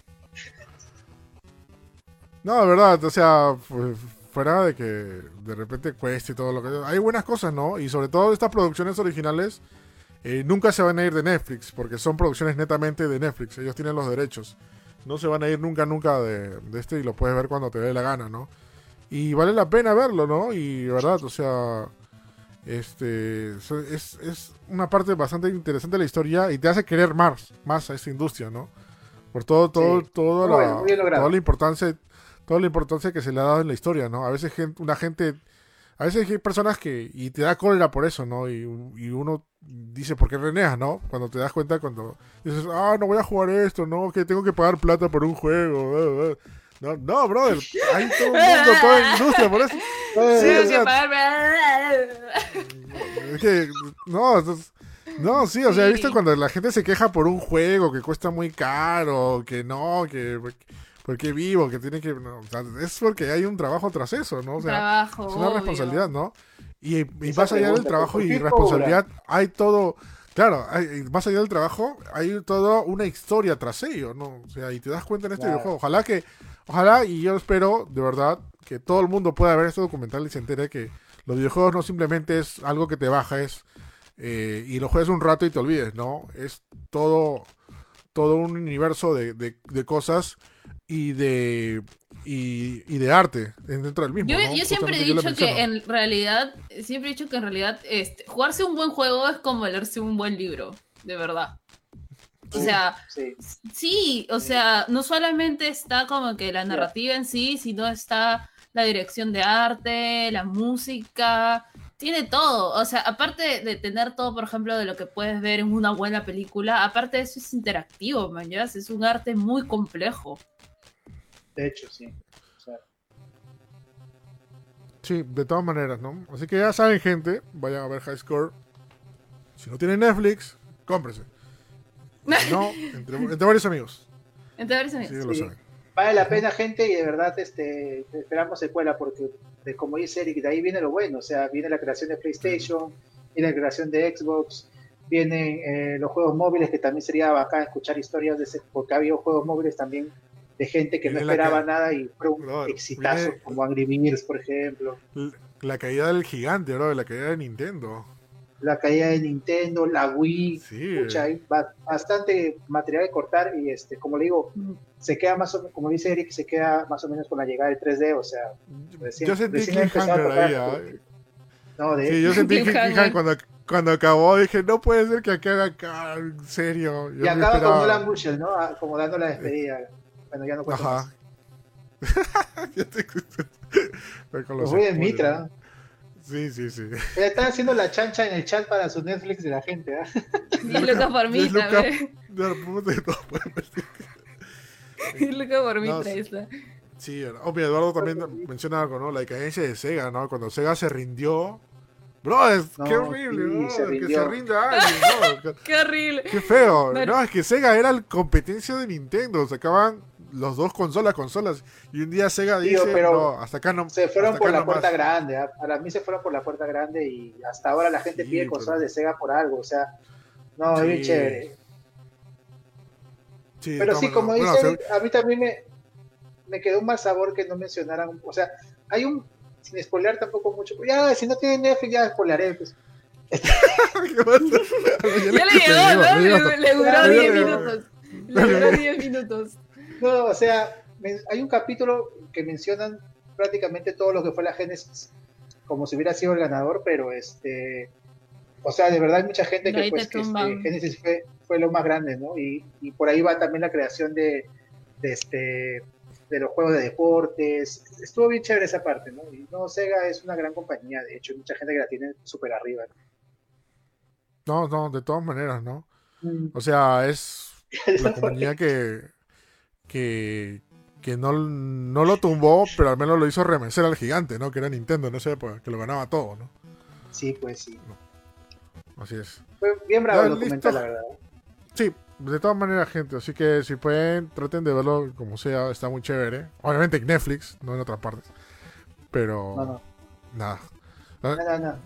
No, de verdad, o sea, fuera de que de repente cueste y todo lo que. Hay buenas cosas, ¿no? Y sobre todo estas producciones originales eh, nunca se van a ir de Netflix, porque son producciones netamente de Netflix. Ellos tienen los derechos. No se van a ir nunca, nunca de, de este y lo puedes ver cuando te dé la gana, ¿no? Y vale la pena verlo, ¿no? Y verdad, o sea, este es, es una parte bastante interesante de la historia y te hace querer más, más a esta industria, ¿no? Por todo, todo, todo la, toda la importancia, toda la importancia que se le ha dado en la historia, ¿no? A veces gente, una gente, a veces hay personas que, y te da cólera por eso, ¿no? Y, y uno dice, ¿por qué reneas, no? Cuando te das cuenta, cuando dices, ah, no voy a jugar esto, no, que tengo que pagar plata por un juego, no, no, brother. Hay todo el mundo, <laughs> toda la industria, por eso. Sí, o sea, es que, no, no, sí, o sea, he visto cuando la gente se queja por un juego que cuesta muy caro, que no, que porque vivo, que tiene que, o sea, es porque hay un trabajo tras eso, ¿no? O sea, trabajo, es una responsabilidad, ¿no? Y, y más allá del trabajo y responsabilidad, hay todo, claro, hay, más allá del trabajo, hay toda una historia tras ello, ¿no? O sea, y te das cuenta en este videojuego. Ojalá que Ojalá y yo espero, de verdad, que todo el mundo pueda ver este documental y se entere que los videojuegos no simplemente es algo que te bajas eh, y lo juegas un rato y te olvides, ¿no? Es todo, todo un universo de, de, cosas y de y, de arte dentro del mismo.
Yo, yo siempre he dicho que en realidad, siempre he dicho que en realidad este, jugarse un buen juego es como leerse un buen libro, de verdad. O sea, sí. o sea, no solamente está como que la narrativa en sí, sino está la dirección de arte, la música, tiene todo. O sea, aparte de tener todo, por ejemplo, de lo que puedes ver en una buena película, aparte de eso es interactivo, man, Es un arte muy complejo.
De hecho, sí.
Sí, de todas maneras, ¿no? Así que ya saben, gente, vayan a ver High Score. Si no tienen Netflix, cómprese. No, entre, varios amigos.
Entre varios amigos.
Vale la pena, gente, y de verdad este, esperamos secuela, porque de, como dice Eric, de ahí viene lo bueno. O sea, viene la creación de PlayStation, viene la creación de Xbox, vienen eh, los juegos móviles, que también sería bacán escuchar historias de ese, porque ha habido juegos móviles también de gente que no esperaba nada y fue un exitazo, como Angry Birds, por ejemplo.
La, caída del gigante, bro, la caída de Nintendo
la caída de Nintendo, la Wii, hay bastante material de cortar y este, como le digo, se queda más o menos, como dice Eric, se queda más o menos con la llegada del 3D, o sea,
recién, Yo sentí recién ahí, ¿ah? No, de... Sí, yo sentí <laughs> que cuando, cuando acabó dije, no puede ser que acabe acá, en serio.
y acaba con Nolan Bushel, ¿no? Ah, como dando la despedida. Bueno, ya no cuento Ajá. <laughs> ya te <laughs> Los voy en Mitra.
Sí, sí, sí.
Ya están haciendo la chancha en el chat para su Netflix de la gente, ¿eh? <laughs>
Y Luca por Mitra, Y Luca por Mitra, está.
Sí, obvio, Eduardo también menciona algo, ¿no? La decadencia de Sega, ¿no? Cuando Sega se rindió. Bro, es, qué horrible, ¿no? que se rinda alguien,
¿no? <laughs> qué horrible.
Qué feo. No, es que Sega era la competencia de Nintendo. Sacaban los dos consolas, consolas. Y un día Sega dice, no, hasta acá no.
Se fueron por la puerta grande. ¿ah? A mí se fueron por la puerta grande y hasta ahora la gente pide consolas de Sega por algo. O sea, no, es bien chévere. pero sí, como dicen, a mí también me, me quedó un mal sabor que no mencionaran, o sea, hay un, sin spoilear tampoco mucho, ya, si no tiene Netflix ya spoilearé, pues. <laughs>
ya le llegó, ¿no? Le, duró 10 minutos. Le duró 10 minutos.
No, o sea, hay un capítulo que mencionan prácticamente todo lo que fue la Genesis, como si hubiera sido el ganador, pero este, o sea, de verdad hay mucha gente que pues que este, Genesis fue, fue lo más grande, ¿no? Y, y por ahí va también la creación de, de este de los juegos de deportes. Estuvo bien chévere esa parte, ¿no? Y no, Sega es una gran compañía, de hecho, hay mucha gente que la tiene súper arriba.
¿no? no, de todas maneras, ¿no? Mm. O sea, es <laughs> la compañía que, que, que no, no, lo tumbó, pero al menos lo hizo remecer al gigante, ¿no? Que era Nintendo en esa época, que lo ganaba todo, ¿no?
Sí, pues sí.
Así es.
Fue bien bravo el documental, la verdad.
Sí, de todas maneras, gente, así que si pueden, traten de verlo como sea, está muy chévere. Obviamente en Netflix, no en otras partes. Pero nada.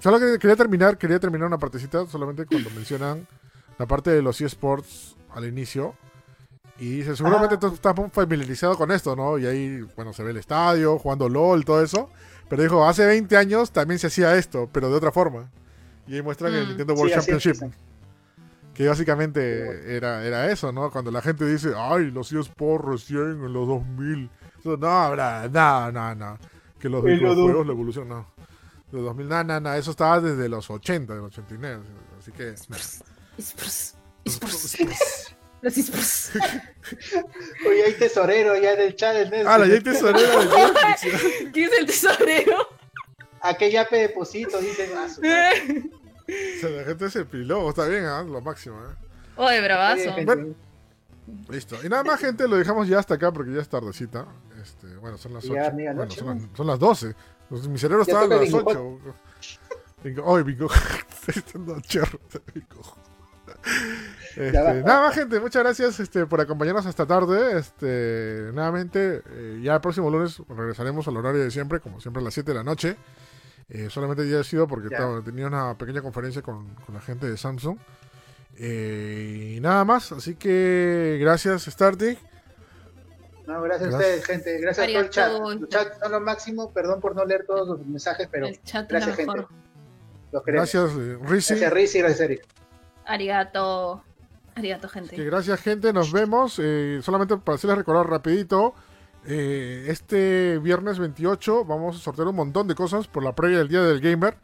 Solo quería terminar, quería terminar una partecita solamente cuando mencionan la parte de los eSports al inicio. Y dice, seguramente ah. tú estás familiarizado con esto, ¿no? Y ahí, bueno, se ve el estadio, jugando LOL, todo eso. Pero dijo, hace 20 años también se hacía esto, pero de otra forma. Y ahí muestran el mm. Nintendo World Championship. Que básicamente era, era eso, ¿no? Cuando la gente dice, ay, los eSports recién en los 2000. no, no, no, no. Que los videojuegos, la evolución, no. Los 2000, no, no, no. Eso estaba desde los 80, del 89. Así que.
eSports. eSports. Los eSports. <laughs>
Oye, hay tesorero ya en el chat.
Ah, ya hay tesorero. <laughs>
¿Quién es el tesorero?
Aquella pe deposito, dice. Ah,
o sea, la gente se piló, está bien, ¿eh? lo máximo. ¿eh?
Oye, bravazo.
listo. Y nada más, gente, lo dejamos ya hasta acá porque ya es tardecita. Este, bueno, son las 8. bueno, son, las, son, las, 12. Mi cerebro estaba a las 8. Oye, bingo. <laughs> Este, nada más, gente, muchas gracias este, por acompañarnos esta tarde. Este, nuevamente, eh, ya el próximo lunes regresaremos al horario de siempre, como siempre a las 7 de la noche. Eh, solamente ya he sido porque tenía una pequeña conferencia con, la gente de Samsung. Eh, y nada más, así que gracias Startic.
No, gracias, a ustedes, gente. Gracias a todo el chat. Los chats son lo máximo. Perdón por no leer todos los mensajes, pero gracias, gente.
gracias,
Rizzi. Gracias, Rizzi. Gracias, Eric.
Arigato. Arigato, gente.
gracias, gente. Nos vemos. solamente para hacerles recordar rapidito. Eh, este viernes 28 vamos a sortear un montón de cosas por la previa del Día del Gamer.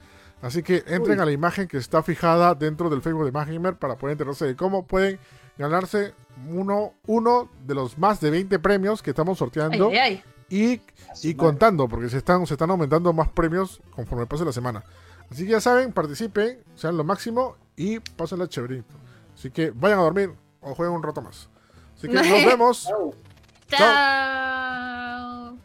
Así que entren a la imagen que está fijada dentro del Facebook de Magimer para poder enterarse de cómo pueden ganarse uno, uno de los más de 20 premios que estamos sorteando. Y, y contando, porque se están, se están aumentando más premios conforme pase la semana. Así que ya saben, participen, sean lo máximo y la chéverito. Así que vayan a dormir o jueguen un rato más. Así que <laughs> nos vemos.
Chao.